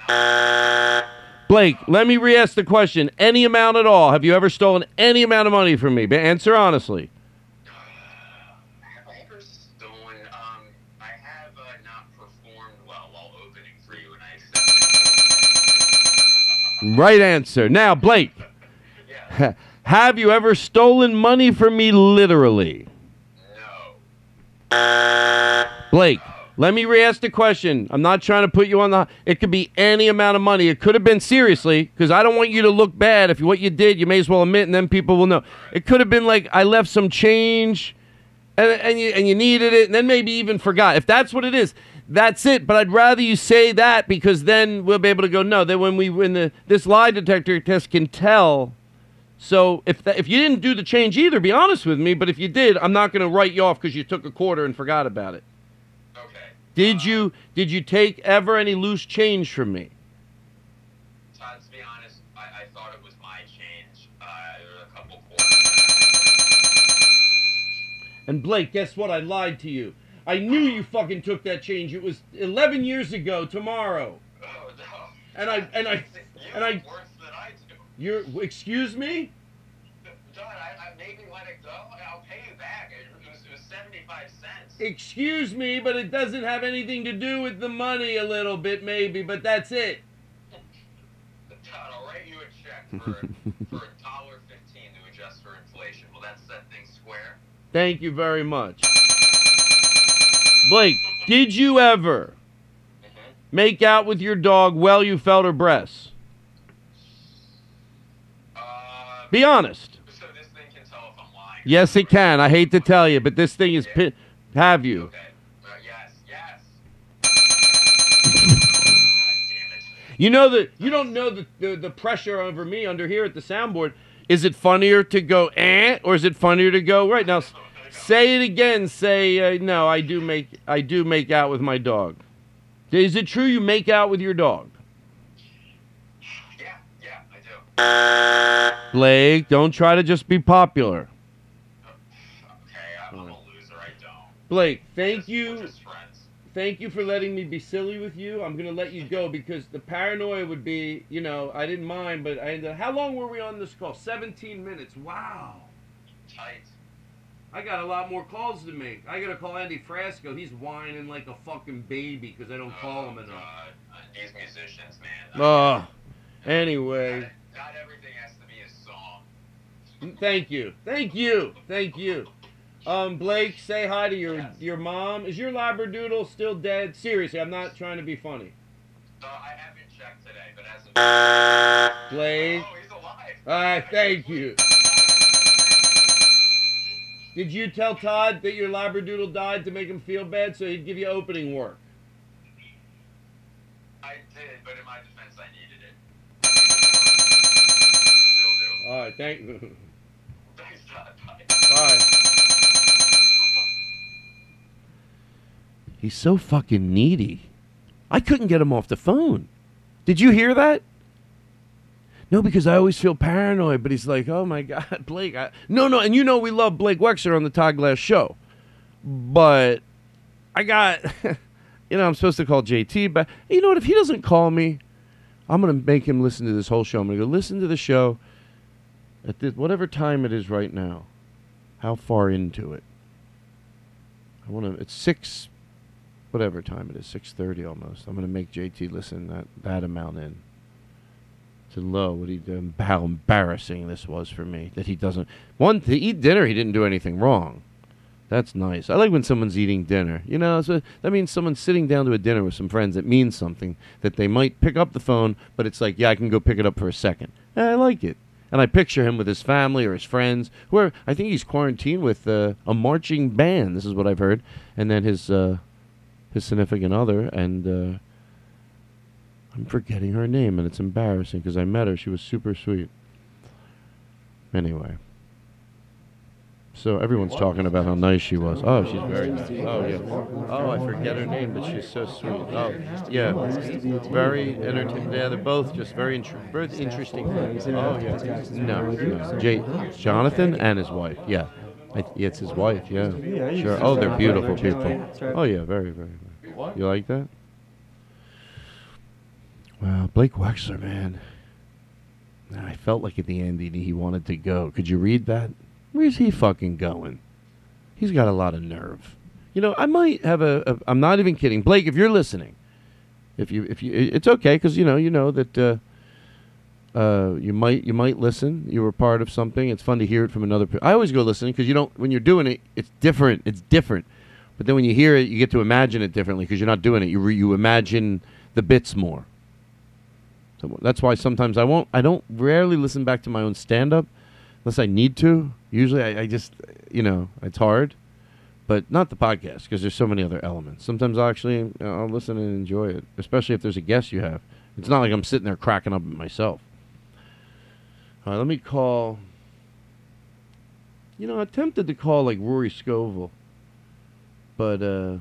Speaker 6: no, no.
Speaker 1: Blake, let me re-ask the question. Any amount at all? Have you ever stolen any amount of money from me? Answer honestly. Right answer. Now, Blake,
Speaker 6: yeah.
Speaker 1: have you ever stolen money from me literally?
Speaker 6: No.
Speaker 1: Blake, let me re-ask the question. I'm not trying to put you on the. It could be any amount of money. It could have been seriously, because I don't want you to look bad. If what you did, you may as well admit, and then people will know. It could have been like I left some change, and and you and you needed it, and then maybe even forgot. If that's what it is, that's it. But I'd rather you say that because then we'll be able to go. No, that when we when the this lie detector test can tell. So if that, if you didn't do the change either, be honest with me. But if you did, I'm not going to write you off because you took a quarter and forgot about it.
Speaker 6: Okay.
Speaker 1: Did you did you take ever any loose change from me?
Speaker 6: Todd, to be honest, I, I thought it was my change. Uh, a couple quarters.
Speaker 1: And Blake, guess what? I lied to you. I knew you fucking took that change. It was 11 years ago tomorrow.
Speaker 6: Oh no.
Speaker 1: And I- and I-
Speaker 6: You
Speaker 1: and I-
Speaker 6: worse than I do.
Speaker 1: You're excuse me?
Speaker 6: John, I, I maybe let it go. and I'll pay you back. It, was, it was seventy-five cents.
Speaker 1: Excuse me, but it doesn't have anything to do with the money a little bit maybe, but that's it.
Speaker 6: Todd, I'll write you a check for for a dollar fifteen to adjust for inflation. Will that set things square?
Speaker 1: Thank you very much. Blake, did you ever make out with your dog while you felt her breasts?
Speaker 6: Uh,
Speaker 1: Be honest.
Speaker 6: so this thing can tell if I'm lying.
Speaker 1: Yes, it can. I hate to tell you, but this thing is pi- have you?
Speaker 6: Okay. Uh, yes. Yes. God damn it.
Speaker 1: You know that you don't know the, the the pressure over me under here at the soundboard. Is it funnier to go eh, or is it funnier to go right now? Say it again. Say uh, no. I do make I do make out with my dog. Is it true you make out with your dog?
Speaker 6: Yeah, yeah, I do.
Speaker 1: Blake, don't try to just be popular.
Speaker 6: Okay, I'm, I'm a loser. I don't.
Speaker 1: Blake, thank
Speaker 6: just-
Speaker 1: you.
Speaker 6: We're just friends.
Speaker 1: thank you for letting me be silly with you. I'm gonna let you go because the paranoia would be, you know, I didn't mind, but I ended. How long were we on this call? 17 minutes. Wow.
Speaker 6: Tight.
Speaker 1: I got a lot more calls to make. I gotta call Andy Frasco. He's whining like a fucking baby because I don't call him
Speaker 6: Oh,
Speaker 1: enough.
Speaker 6: God. Uh, these musicians, man.
Speaker 1: Oh. Anyway,
Speaker 6: Not, not everything has to be a song.
Speaker 1: thank you, thank you, thank you. Um, Blake, say hi to your
Speaker 6: Yes.
Speaker 1: your mom. Is your labradoodle still dead? Seriously, I'm not trying to be funny.
Speaker 6: So I haven't checked today, but as of
Speaker 1: Blake,
Speaker 6: oh, he's alive.
Speaker 1: Ah, thank you. Did you tell Todd that your labradoodle died to make him feel bad so he'd give you opening work?
Speaker 6: I did, but in my defense, I needed it. Still do.
Speaker 1: All right, thank.
Speaker 6: Thanks, Todd. Bye.
Speaker 1: Bye. He's so fucking needy. I couldn't get him off the phone. Did you hear that? No, because I always feel paranoid. But he's like, "Oh my God, Blake!" I, no, no, and you know we love Blake Wexler on the Todd Glass show, but I got, you know, I'm supposed to call JT, but you know what? If he doesn't call me, I'm gonna make him listen to this whole show. I'm gonna go listen to the show at this, whatever time it is right now. How far into it? I want to. It's six, whatever time it is, six thirty almost. I'm gonna make JT listen that that amount in. To low, what he um, how embarrassing this was for me that he doesn't one to eat dinner. He didn't do anything wrong. That's nice. I like when someone's eating dinner. You know, so that means someone's sitting down to a dinner with some friends. That means something. That they might pick up the phone, but it's like, yeah, I can go pick it up for a second. I like it. And I picture him with his family or his friends. Where I think he's quarantined with uh, a marching band. This is what I've heard. And then his uh, his significant other. And uh, I'm forgetting her name, and it's embarrassing because I met her. She was super sweet. Anyway. So everyone's talking about how nice she was. Oh, she's very nice. Oh yeah. Oh, I forget her name, but she's so sweet. Oh, yeah. Very entertaining. Yeah, they're both just very, intr- very interesting. Oh yeah. No, no. Jay, Jonathan and his wife. Yeah. I, yeah, it's his wife. Yeah. Sure. Oh, they're beautiful people. Oh yeah, very, very. very. You like that? Wow, Blake Wexler, man. I felt like at the end he, wanted to go. Could you read that? Where's he fucking going? He's got a lot of nerve. You know, I might have a. a I'm not even kidding, Blake. If you're listening, if you if you, it's okay because you know you know that. Uh, uh, you might you might listen. You were part of something. It's fun to hear it from another. Per- I always go listening because you don't when you're doing it. It's different. It's different. But then when you hear it, you get to imagine it differently because you're not doing it. You re- you imagine the bits more. That's why sometimes I won't. I don't rarely listen back to my own stand up unless I need to. Usually, I, I just you know it's hard, but not the podcast because there's so many other elements. Sometimes I'll actually you know, I'll listen and enjoy it, especially if there's a guest you have. It's not like I'm sitting there cracking up at myself. All right, let me call. You know, I attempted to call like Rory Scovel, but uh,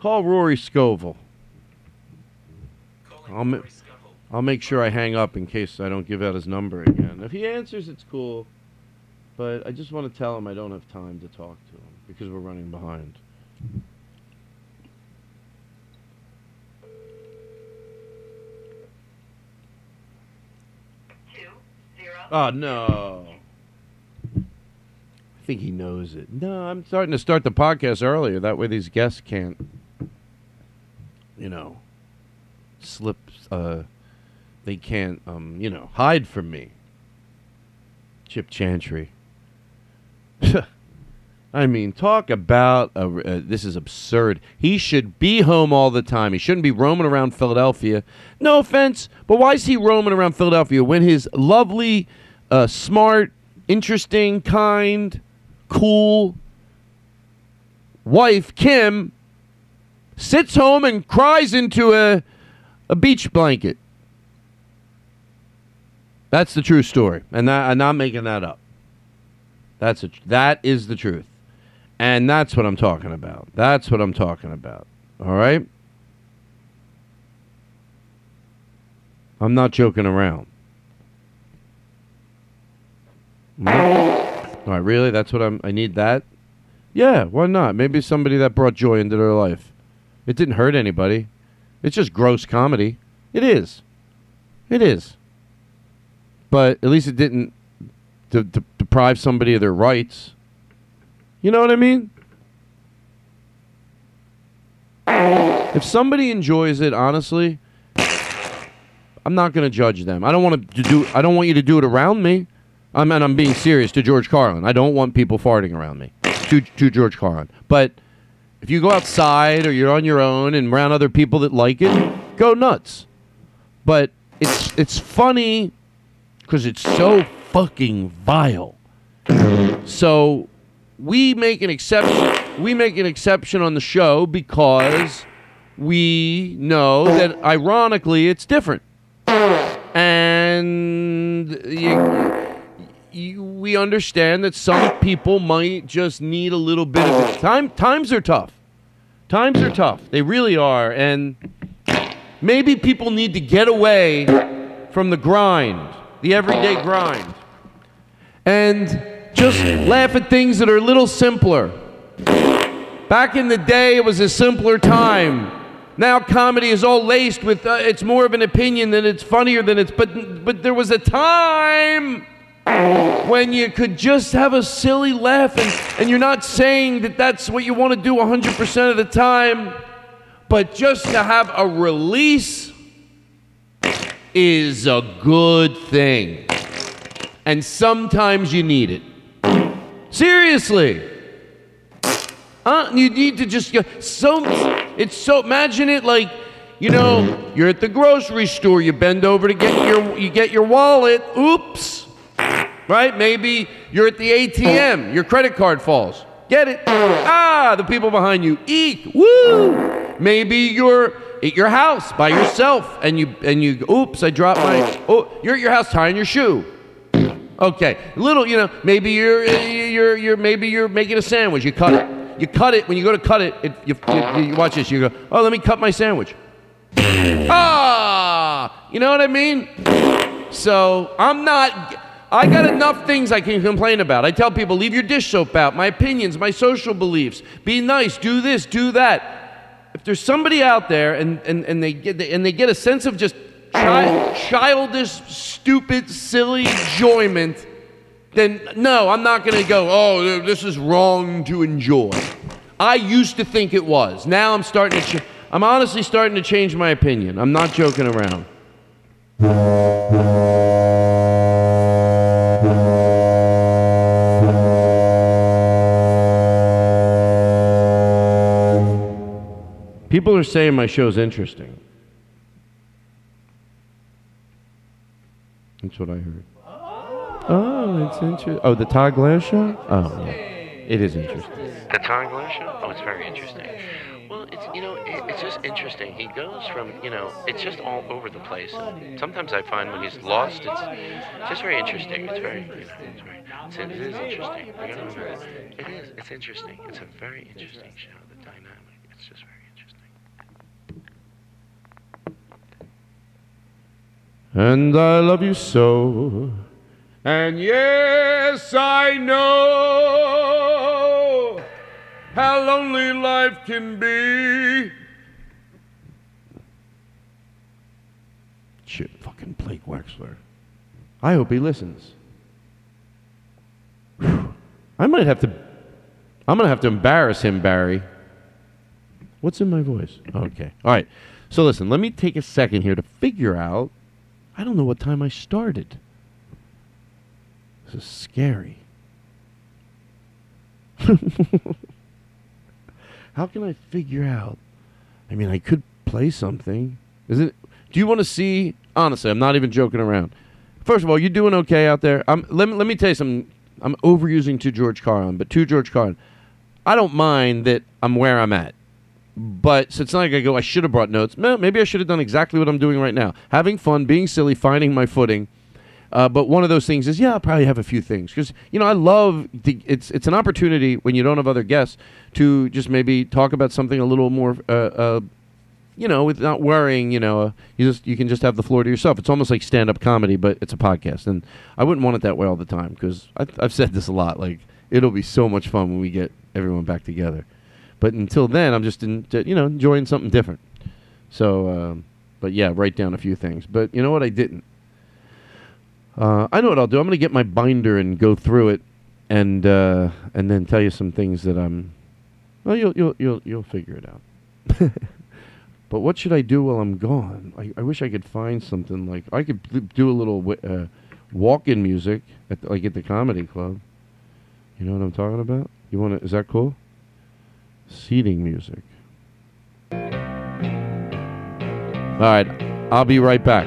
Speaker 1: call Rory Scovel. I'll ma- I'll make sure I hang up in case I don't give out his number again. If he answers, it's cool, but I just want to tell him I don't have time to talk to him because we're running behind.
Speaker 5: Two, zero.
Speaker 1: Oh no. I think he knows it. No, I'm starting to start the podcast earlier. That way these guests can't you know slip uh they can't um, you know, hide from me. Chip Chantry. I mean, talk about a, uh, this is absurd. He should be home all the time. He shouldn't be roaming around Philadelphia. No offense, but why is he roaming around Philadelphia when his lovely, uh, smart, interesting, kind, cool wife Kim sits home and cries into a A beach blanket. That's the true story, and that, I'm not making that up. That's a, that is the truth, and that's what I'm talking about. That's what I'm talking about. All right. I'm not joking around. All right, really? That's what I'm. I need that. Yeah, why not? Maybe somebody that brought joy into their life. It didn't hurt anybody. It's just gross comedy. It is. It is. But at least it didn't de- de- deprive somebody of their rights. You know what I mean? If somebody enjoys it, honestly, I'm not going to judge them. I don't want to do. I don't want you to do it around me. I'm, and I'm being serious to George Carlin. I don't want people farting around me. To to George Carlin. But if you go outside or you're on your own and around other people that like it, go nuts. But it's it's funny because it's so fucking vile. So we make an exception. We make an exception on the show because we know that ironically it's different, and you, we understand that some people might just need a little bit of time. Times are tough. Times are tough. They really are, and maybe people need to get away from the grind, the everyday grind, and just laugh at things that are a little simpler. Back in the day, it was a simpler time. Now comedy is all laced with uh, it's more of an opinion than it's funnier than it's but but there was a time when you could just have a silly laugh and, and you're not saying that that's what you want to do 100% of the time but just to have a release is a good thing. And sometimes you need it. Seriously. Uh, you need to just so it's so imagine it like you know you're at the grocery store you bend over to get your you get your wallet oops right maybe you're at the ATM your credit card falls get it ah the people behind you eat woo maybe you're at your house by yourself and you and you oops I dropped my oh you're at your house tying your shoe Okay, little, you know, maybe you're you're you're maybe you're making a sandwich. You cut it. You cut it when you go to cut it. it you, you, you watch this. You go, oh, let me cut my sandwich. ah, you know what I mean? So I'm not. I got enough things I can complain about. I tell people, leave your dish soap out. My opinions, my social beliefs. Be nice. Do this. Do that. If there's somebody out there and and, and they get and they get a sense of just chi- childish, stupid, silly enjoyment, then no, I'm not going to go, oh, this is wrong to enjoy. I used to think it was. Now I'm starting to, ch- I'm honestly starting to change my opinion. I'm not joking around. Are saying my show's interesting. That's what I heard. Oh, it's interesting. Oh, the Todd Glass show? Oh, yeah. It is interesting.
Speaker 4: The Todd Glass show? Oh, it's very interesting. Well, it's you know, it, it's just interesting. He goes from you know, it's just all over the place. And sometimes I find when he's lost, it's just very interesting. It's very, you know, it's very, it's, it is interesting. It is. It's interesting. It's a very interesting show. The dynamic. It's just very interesting.
Speaker 1: And I love you so. And yes, I know how lonely life can be. Shit, fucking Blake Wexler. I hope he listens. I might have to. I'm gonna have to embarrass him, Barry. What's in my voice? Okay. All right. So listen, let me take a second here to figure out. I don't know what time I started. This is scary. How can I figure out? I mean, I could play something. Is it? Do you want to see? Honestly, I'm not even joking around. First of all, you're doing okay out there? I'm, let me let me tell you something. I'm overusing to George Carlin, but to George Carlin, I don't mind that I'm where I'm at. But so it's not like I go. I should have brought notes. Maybe I should have done exactly what I'm doing right now: having fun, being silly, finding my footing. Uh, but one of those things is, yeah, I'll probably have a few things because you know I love the, it's it's an opportunity when you don't have other guests to just maybe talk about something a little more, uh, uh, you know, without worrying. You know, uh, you just you can just have the floor to yourself. It's almost like stand up comedy, but it's a podcast, and I wouldn't want it that way all the time because I've said this a lot. Like it'll be so much fun when we get everyone back together. But until then, I'm just in, you know enjoying something different. So, um, but yeah, write down a few things. But you know what? I didn't. Uh, I know what I'll do. I'm going to get my binder and go through it, and uh, and then tell you some things that I'm. Well, you'll you'll you'll you'll figure it out. but what should I do while I'm gone? I, I wish I could find something like I could do a little wi- uh, walk-in music at the, like at the comedy club. You know what I'm talking about? You want to? Is that cool? Seating music. All right, I'll be right back.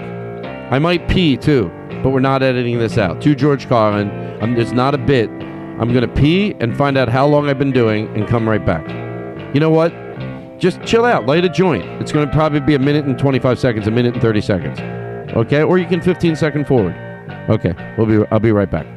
Speaker 1: I might pee too, but we're not editing this out. To George Carlin, I'm, it's not a bit. I'm gonna pee and find out how long I've been doing and come right back. You know what? Just chill out, light a joint. It's gonna probably be a minute and 25 seconds, a minute and 30 seconds. Okay, or you can 15 second forward. Okay, we'll be. I'll be right back.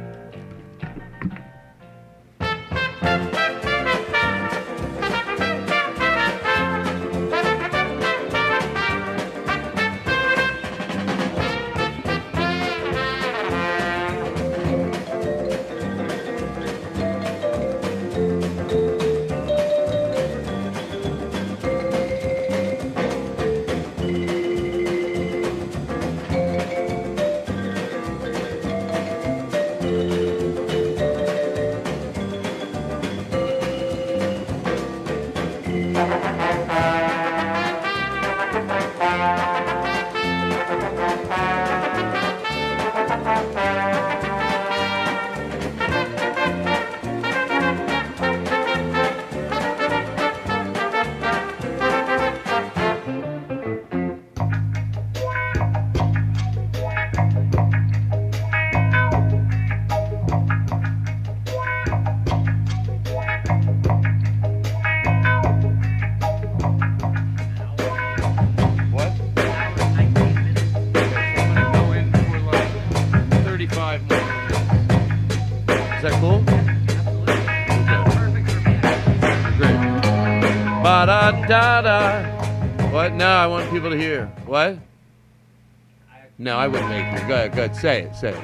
Speaker 1: No, I wouldn't make you. Go ahead, go ahead. Say it, say it.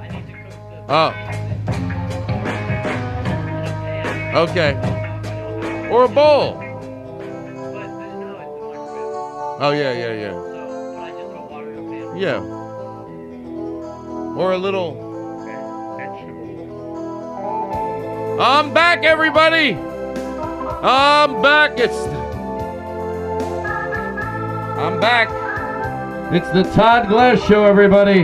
Speaker 1: I need to cook the. Oh. Okay. Or a bowl. Uh, oh, yeah, yeah, yeah. Yeah. Or a little. I'm back, everybody. I'm back. It's. I'm back. It's the Todd Glass Show, everybody.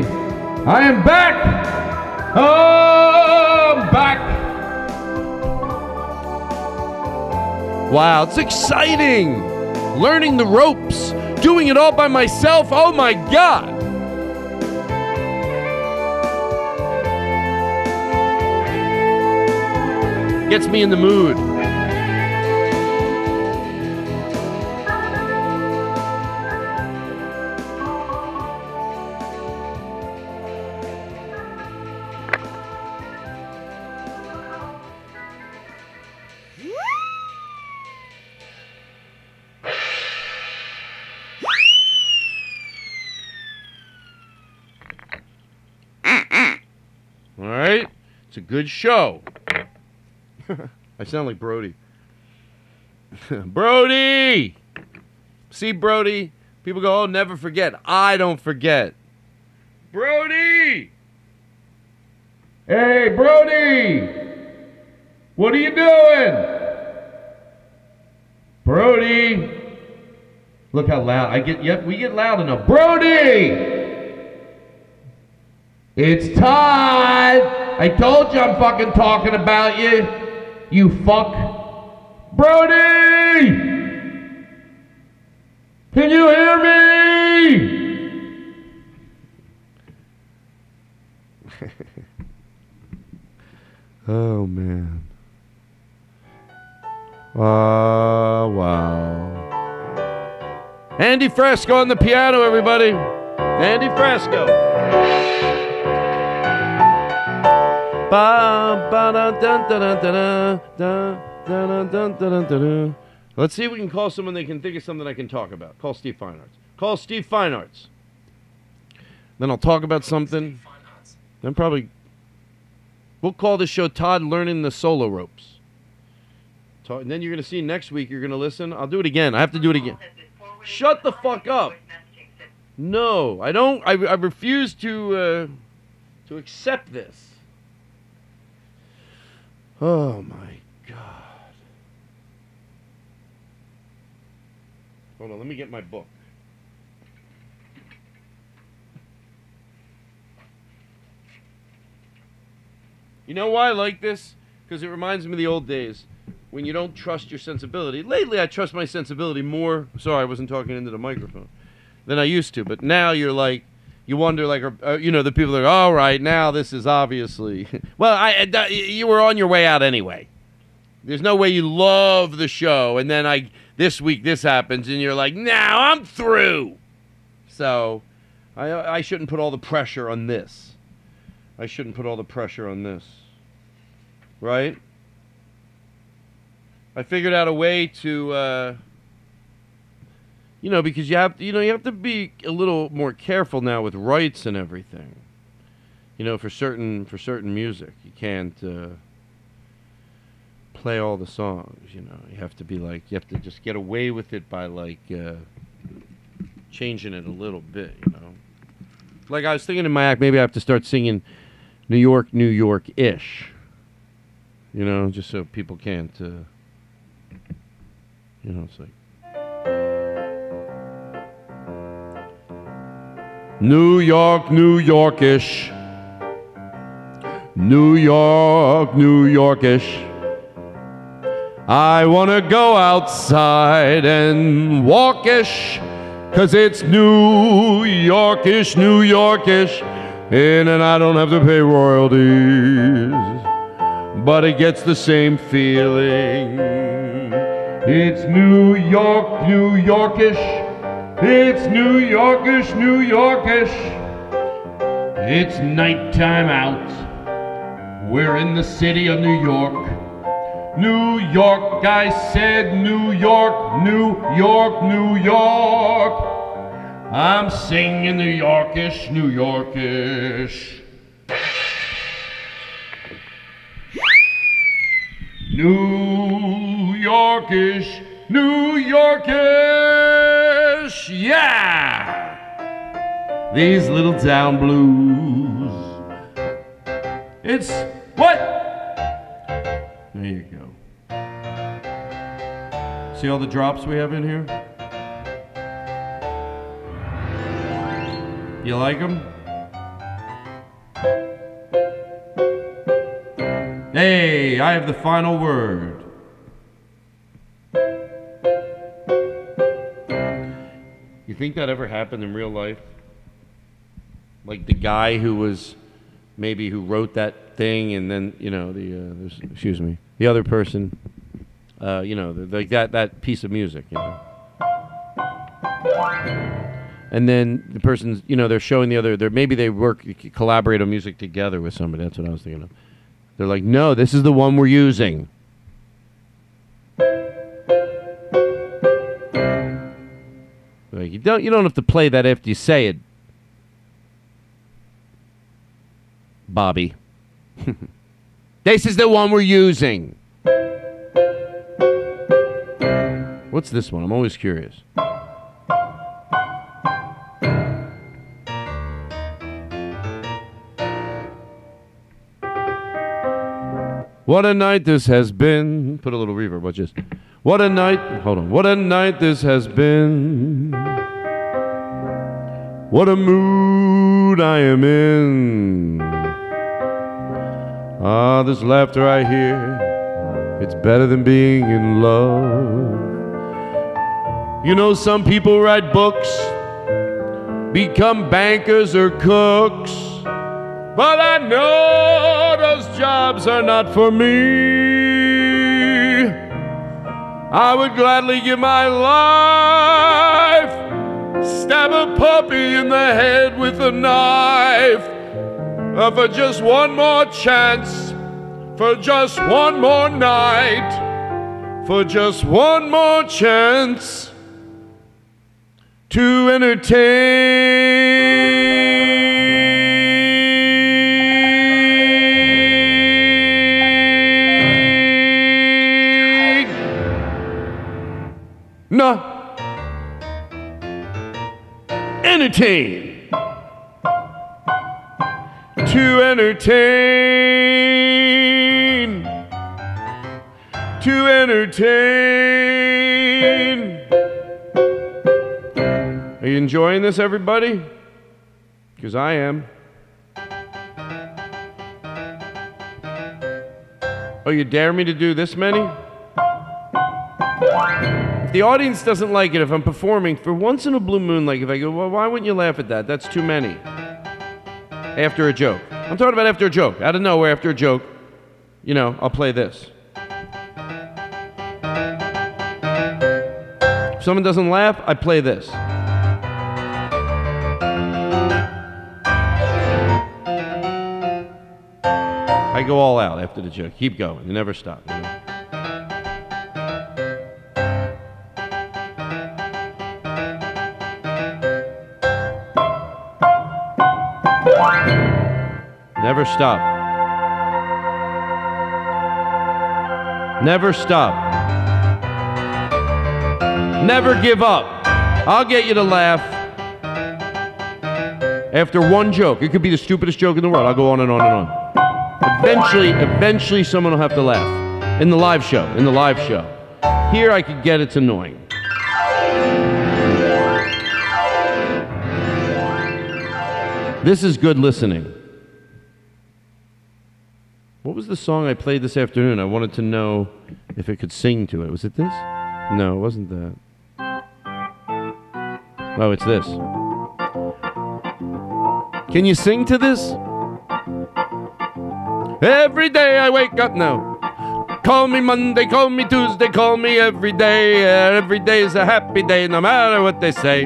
Speaker 1: I am back. Oh, I'm back. Wow, it's exciting. Learning the ropes, doing it all by myself. Oh my God. Gets me in the mood. Good show. I sound like Brody. Brody! See, Brody? People go, oh, never forget. I don't forget. Brody! Hey, Brody! What are you doing? Brody! Look how loud I get. Yep, we get loud enough. Brody! It's Todd! I told you I'm fucking talking about you. You fuck. Brody! Can you hear me? oh man. Ah, wow. Andy Frasco on the piano, everybody. Andy Frasco. Ba, ba, da, dun, da, dun, da, dun, dun, dun, dun, dun, Let's see if we can call someone they can think of something I can talk about. Call Steve Fine Arts. Call Steve Fine Arts. Then I'll talk about something. Then probably we'll call this show Todd learning the solo ropes. and then you're gonna see next week. You're gonna listen. I'll do it again. I have to do it again. Shut the fuck up. No, I don't. I, I refuse to uh, to accept this. Oh my god. Hold on, let me get my book. You know why I like this? Because it reminds me of the old days when you don't trust your sensibility. Lately, I trust my sensibility more. Sorry, I wasn't talking into the microphone than I used to. But now you're like, you wonder, like, uh, you know, the people are, all right, now this is obviously. well, I, uh, you were on your way out anyway. There's no way you love the show, and then I this week this happens, and you're like, now I'm through. So, I I shouldn't put all the pressure on this. I shouldn't put all the pressure on this. Right? I figured out a way to, uh, you know, because you have, you know, you have to be a little more careful now with rights and everything. You know, for certain for certain music, you can't uh, play all the songs. You know, you have to be like, you have to just get away with it by like uh, changing it a little bit. You know, like I was thinking in my act, maybe I have to start singing New York, New York ish. You know, just so people can't. Uh, you know, it's like. New York, New Yorkish. New York, New Yorkish. I wanna go outside and walkish, cause it's New Yorkish, New Yorkish, and then I don't have to pay royalties, but it gets the same feeling. It's New York, New Yorkish. It's New Yorkish, New Yorkish. It's nighttime out. We're in the city of New York. New York, I said New York, New York, New York. I'm singing New Yorkish, New Yorkish. New Yorkish, New Yorkish, These little town blues. It's what? There you go. See all the drops we have in here? You like them? Hey, I have the final word. You think that ever happened in real life? Like the guy who was maybe who wrote that thing, and then you know the uh, excuse me, the other person, uh, you know, like that that piece of music, you know. And then the person's, you know, they're showing the other. They're maybe they work collaborate on music together with somebody. That's what I was thinking of. They're like, no, this is the one we're using. Like you don't you don't have to play that after you say it, Bobby. this is the one we're using. What's this one? I'm always curious. What a night this has been. Put a little reverb, watch this. What a night. Hold on. What a night this has been. What a mood I am in. Ah, this laughter I hear. It's better than being in love. You know, some people write books, become bankers or cooks. But I know those jobs are not for me. I would gladly give my life. Stab a puppy in the head with a knife. Uh, for just one more chance. For just one more night. For just one more chance to entertain. No. Entertain. To entertain. To entertain. Are you enjoying this, everybody? Because I am. Oh, you dare me to do this many? If the audience doesn't like it, if I'm performing for once in a blue moon, like if I go, well, why wouldn't you laugh at that? That's too many. After a joke. I'm talking about after a joke. Out of nowhere, after a joke, you know, I'll play this. If someone doesn't laugh, I play this. I go all out after the joke. Keep going. You never stop. you know? Never stop. Never stop. Never give up. I'll get you to laugh. After one joke, it could be the stupidest joke in the world. I'll go on and on and on. Eventually, eventually someone will have to laugh. In the live show, in the live show. Here I could get it's annoying. This is good listening. What was the song I played this afternoon? I wanted to know if it could sing to it. Was it this? No, it wasn't that. Oh, it's this. Can you sing to this? Every day I wake up now. Call me Monday, call me Tuesday, call me every day. Every day is a happy day, no matter what they say.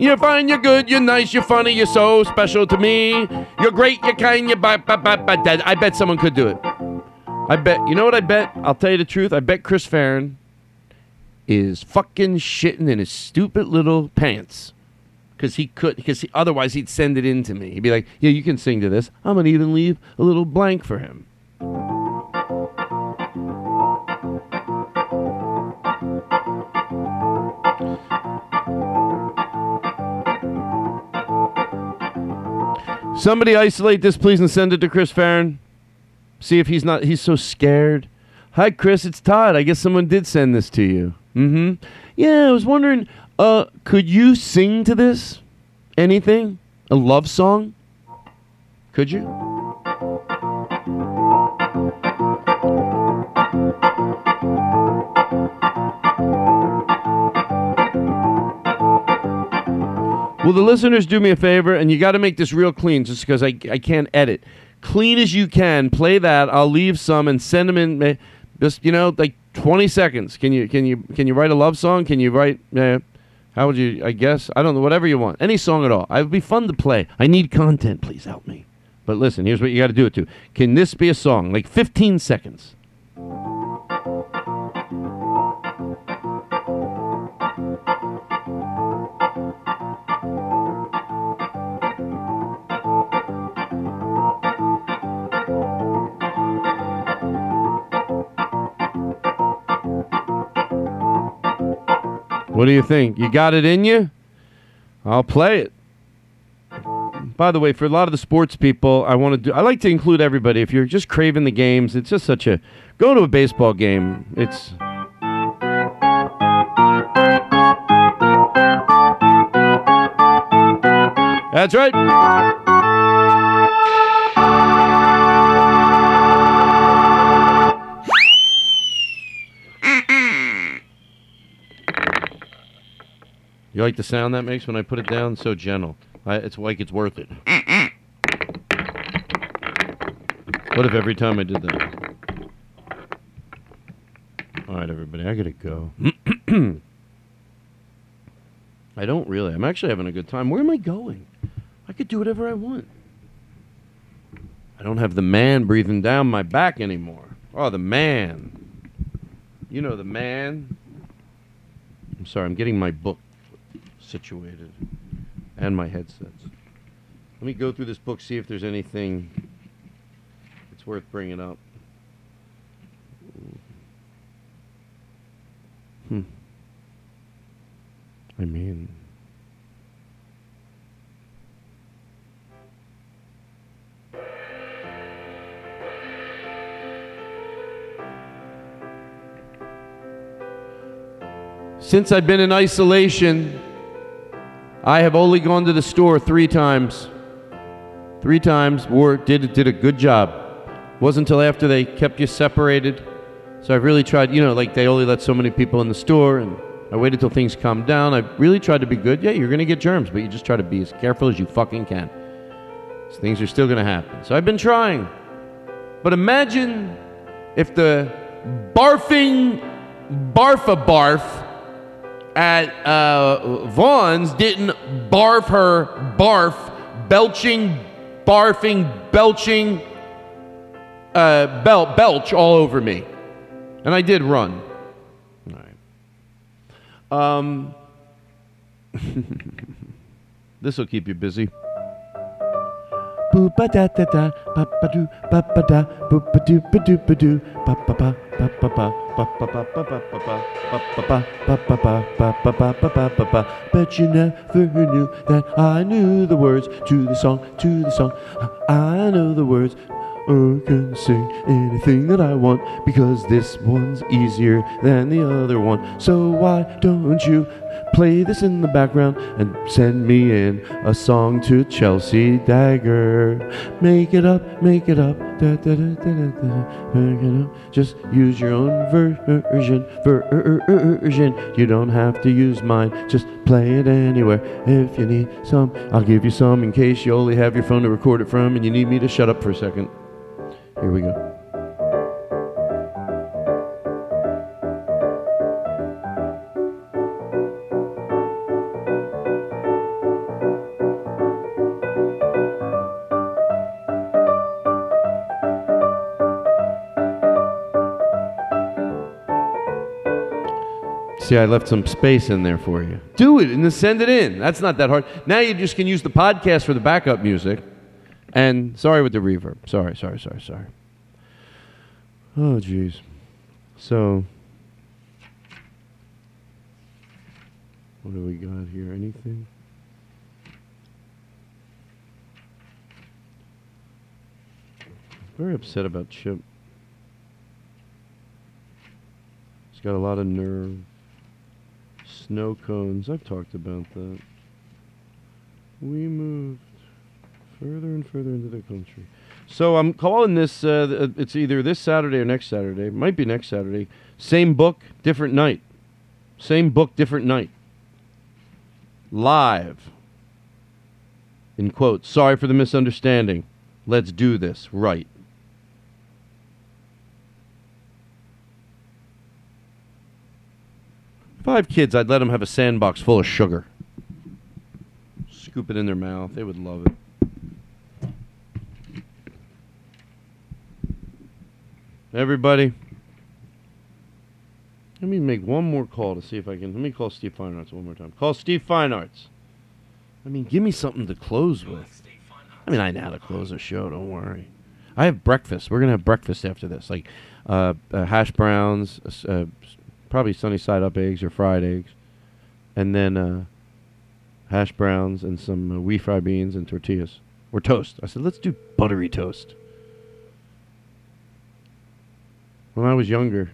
Speaker 1: You're fine, you're good, you're nice, you're funny, you're so special to me. You're great, you're kind, you're bad, bad, bad, bad, dead. I bet someone could do it. I bet. You know what I bet? I'll tell you the truth. I bet Chris Farren is fucking shitting in his stupid little pants. Because he could, because he, otherwise he'd send it in to me. He'd be like, "Yeah, you can sing to this. I'm gonna even leave a little blank for him." Somebody isolate this, please, and send it to Chris Farren. See if he's not. He's so scared. Hi, Chris. It's Todd. I guess someone did send this to you. Mm-hmm. Yeah, I was wondering. Uh, could you sing to this? Anything? A love song? Could you? Will the listeners do me a favor? And you got to make this real clean just because I, I can't edit. Clean as you can. Play that. I'll leave some and send them in. eh, Just, you know, like 20 seconds. Can you can you can you write a love song? Can you write uh, how would you I guess I don't know whatever you want any song at all. It would be fun to play. I need content. Please help me. But listen, here's what you got to do it to. Can this be a song? Like 15 seconds. What do you think? You got it in you? I'll play it. By the way, for a lot of the sports people, I want to do. I like to include everybody. If you're just craving the games, it's just such a. Go to a baseball game. It's. That's right. You like the sound that makes when I put it down? So gentle. I, it's like it's worth it. What if every time I did that? All right, everybody. I gotta go. I don't really. I'm actually having a good time. Where am I going? I could do whatever I want. I don't have the man breathing down my back anymore. Oh, the man. You know the man. I'm sorry, I'm getting my book situated and my headsets. Let me go through this book, see if there's anything that's worth bringing up. Hmm. I mean, since I've been in isolation, I have only gone to the store three times. Three times. War did did a good job. Wasn't until after they kept you separated. So I've really tried. You know, like they only let so many people in the store, and I waited till things calmed down. I really tried to be good. Yeah, you're gonna get germs, but you just try to be as careful as you fucking can. 'Cause things are still gonna happen. So I've been trying. But imagine if the barfing barf barfa barf at uh, Vons didn't barf her barf, belching, barfing, belching, uh, bel- belch all over me. And I did run. All right. Um, this will keep you busy. Boo ba da da da, ba Bet you never knew that I knew the words to the song, to the song. I know the words. I can sing anything that I want because this one's easier than the other one. So why don't you play this in the background and send me in a song to Chelsea Dagger? Make it up, make it up, da da da da da da. Make it up. Just use your own version, version. You don't have to use mine. Just play it anywhere. If you need some, I'll give you some in case you only have your phone to record it from and you need me to shut up for a second. Here we go. See, I left some space in there for you. Do it and then send it in. That's not that hard. Now you just can use the podcast for the backup music. And sorry with the reverb. Sorry, sorry, sorry, sorry. Oh, jeez. So, what do we got here? Anything? Very upset about Chip. He's got a lot of nerve. Snow cones. I've talked about that. We moved further and further into the country. So I'm calling this. Uh, it's either this Saturday or next Saturday. Might be next Saturday. Same book, different night. Same book, different night. Live. In quotes. Sorry for the misunderstanding. Let's do this right. If I have kids, I'd let them have a sandbox full of sugar. Scoop it in their mouth. They would love it. Everybody, let me make one more call to see if I can. Let me call Steve Feinarts one more time. Call Steve Feinarts. I mean, give me something to close with. I mean, I know how to close a show. Don't worry. I have breakfast. We're gonna have breakfast after this, like uh, uh, hash browns, uh, uh, probably sunny side up eggs or fried eggs, and then uh, hash browns and some uh, wheat fried beans and tortillas or toast. I said, let's do buttery toast. When I was younger,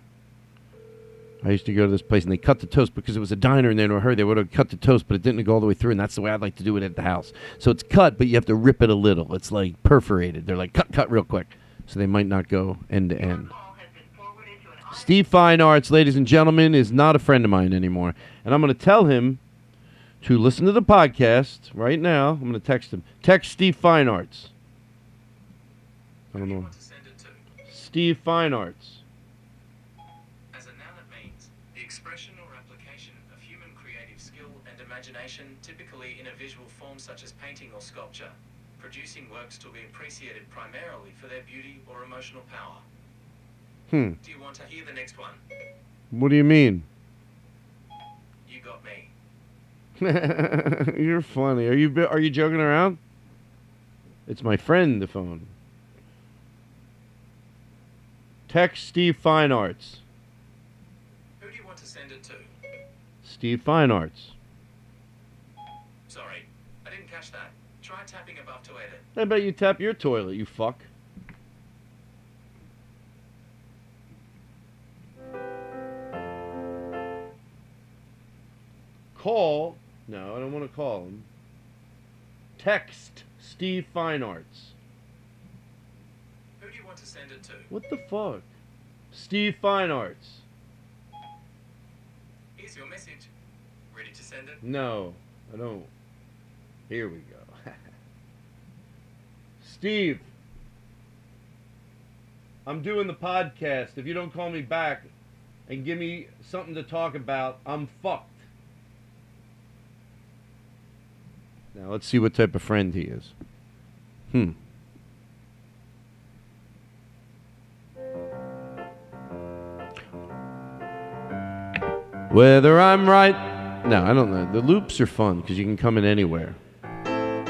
Speaker 1: I used to go to this place and they cut the toast because it was a diner and they were hurry. They would have cut the toast, but it didn't go all the way through, and that's the way I'd like to do it at the house. So it's cut, but you have to rip it a little. It's like perforated. They're like cut, cut real quick, so they might not go end to end. Steve Fine Arts, ladies and gentlemen, is not a friend of mine anymore, and I'm going to tell him to listen to the podcast right now. I'm going to text him. Text Steve Fine Arts. I don't know. Steve Fine Arts.
Speaker 6: As a noun, it may
Speaker 7: application of human creative skill and imagination, typically in a visual form such as painting or sculpture, producing works to be appreciated primarily for their beauty or emotional power.
Speaker 1: Hmm.
Speaker 7: Do you want to hear the next one?
Speaker 1: What do you mean?
Speaker 7: You got me.
Speaker 1: You're funny. Are you are you joking around? It's my friend, the phone. Text Steve Fine Arts.
Speaker 7: Who do you want to send it to?
Speaker 1: Steve Fine Arts.
Speaker 7: Sorry, I didn't catch that. Try tapping above to edit.
Speaker 1: I bet you tap your toilet, you fuck. Call. No, I don't want to call him. Text Steve Fine Arts.
Speaker 7: Who do you want to send it to?
Speaker 1: What the fuck? Steve Fine Arts.
Speaker 7: Here's your message. Ready to send it?
Speaker 1: No, I don't. Here we go. Steve, I'm doing the podcast. If you don't call me back and give me something to talk about, I'm fucked. Now let's see what type of friend he is. Hmm. Whether I'm right. No, I don't know. The loops are fun because you can come in anywhere.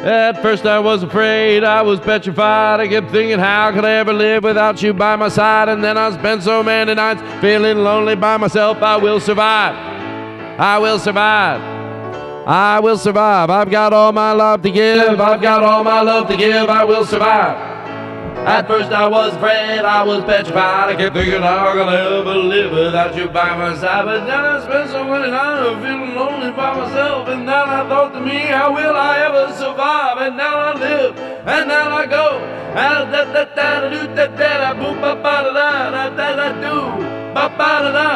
Speaker 1: At first I was afraid, I was petrified. I kept thinking, how could I ever live without you by my side? And then I spent so many nights feeling lonely by myself. I will survive. I will survive. I will survive. I've got all my love to give. I've got all my love to give. I will survive. At first I was afraid, I was petrified. I kept thinking, how can I ever live without you by my side? But then I spent so many nights feeling lonely by myself. And then I thought to me, how will I ever survive? And now I live, and now I go. And da da da da do da da da boom ba ba da da da da da do ba ba da da.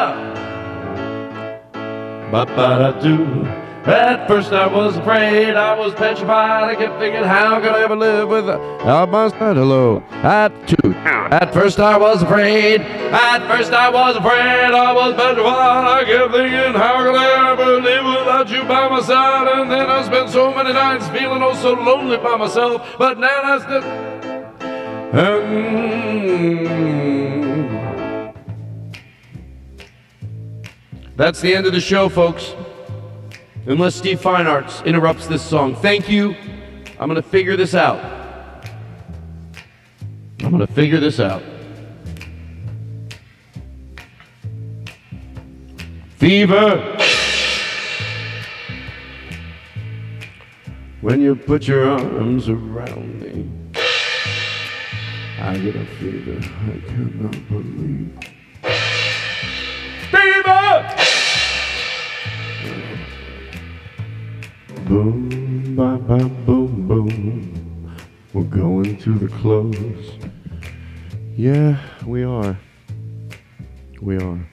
Speaker 1: Ba ba da do. At first I was afraid, I was petrified. I kept thinking, how could I ever live without my side? Hello, at two. At first I was afraid. At first I was afraid. I was petrified. I kept thinking, how could I ever live without you by my side? And then I spent so many nights feeling oh so lonely by myself. But now I still. And that's the end of the show, folks. Unless Steve Fine Arts interrupts this song. Thank you. I'm going to figure this out. I'm going to figure this out. Fever. When you put your arms around me, I get a fever I cannot believe. Boom, ba, ba, boom, boom. We're going to the close. Yeah, we are. We are.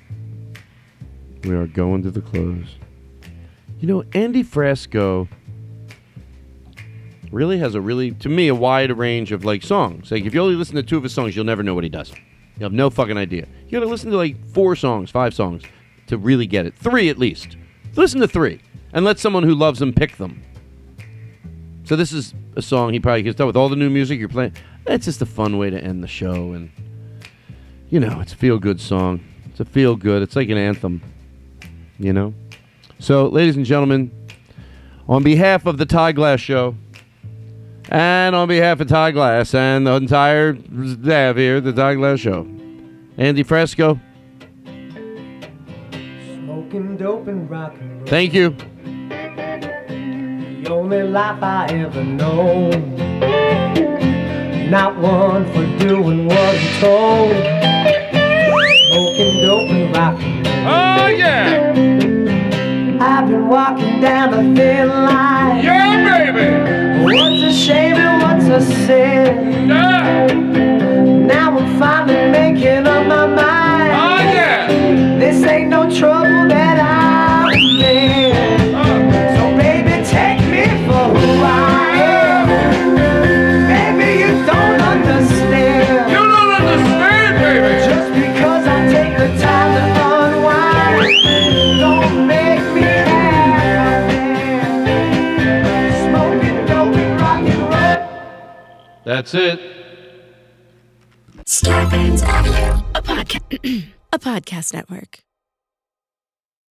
Speaker 1: We are going to the close. You know, Andy Frasco really has a really, to me, a wide range of like songs. Like if you only listen to two of his songs, you'll never know what he does. You have no fucking idea. You gotta listen to like four songs, five songs to really get it. Three at least. Listen to three and let someone who loves them pick them. So this is a song he probably gets done with all the new music you're playing. It's just a fun way to end the show, and you know, it's a feel good song. It's a feel good. It's like an anthem, you know. So, ladies and gentlemen, on behalf of the Ty Glass Show, and on behalf of Ty Glass and the entire staff here, the Ty Glass Show, Andy Frasco,
Speaker 8: Smoking dope and rock and roll.
Speaker 1: thank you.
Speaker 8: The only life I ever known. Not one for doing what I'm told. Smoking dope and rock and roll.
Speaker 1: Oh yeah,
Speaker 8: I've been walking down a thin line.
Speaker 1: yeah, baby,
Speaker 8: What's a shame and what's a sin?
Speaker 1: yeah,
Speaker 8: Now I'm finally making up my mind.
Speaker 1: oh yeah.
Speaker 8: This ain't no trouble
Speaker 1: That's it.
Speaker 9: A, podca- a podcast network.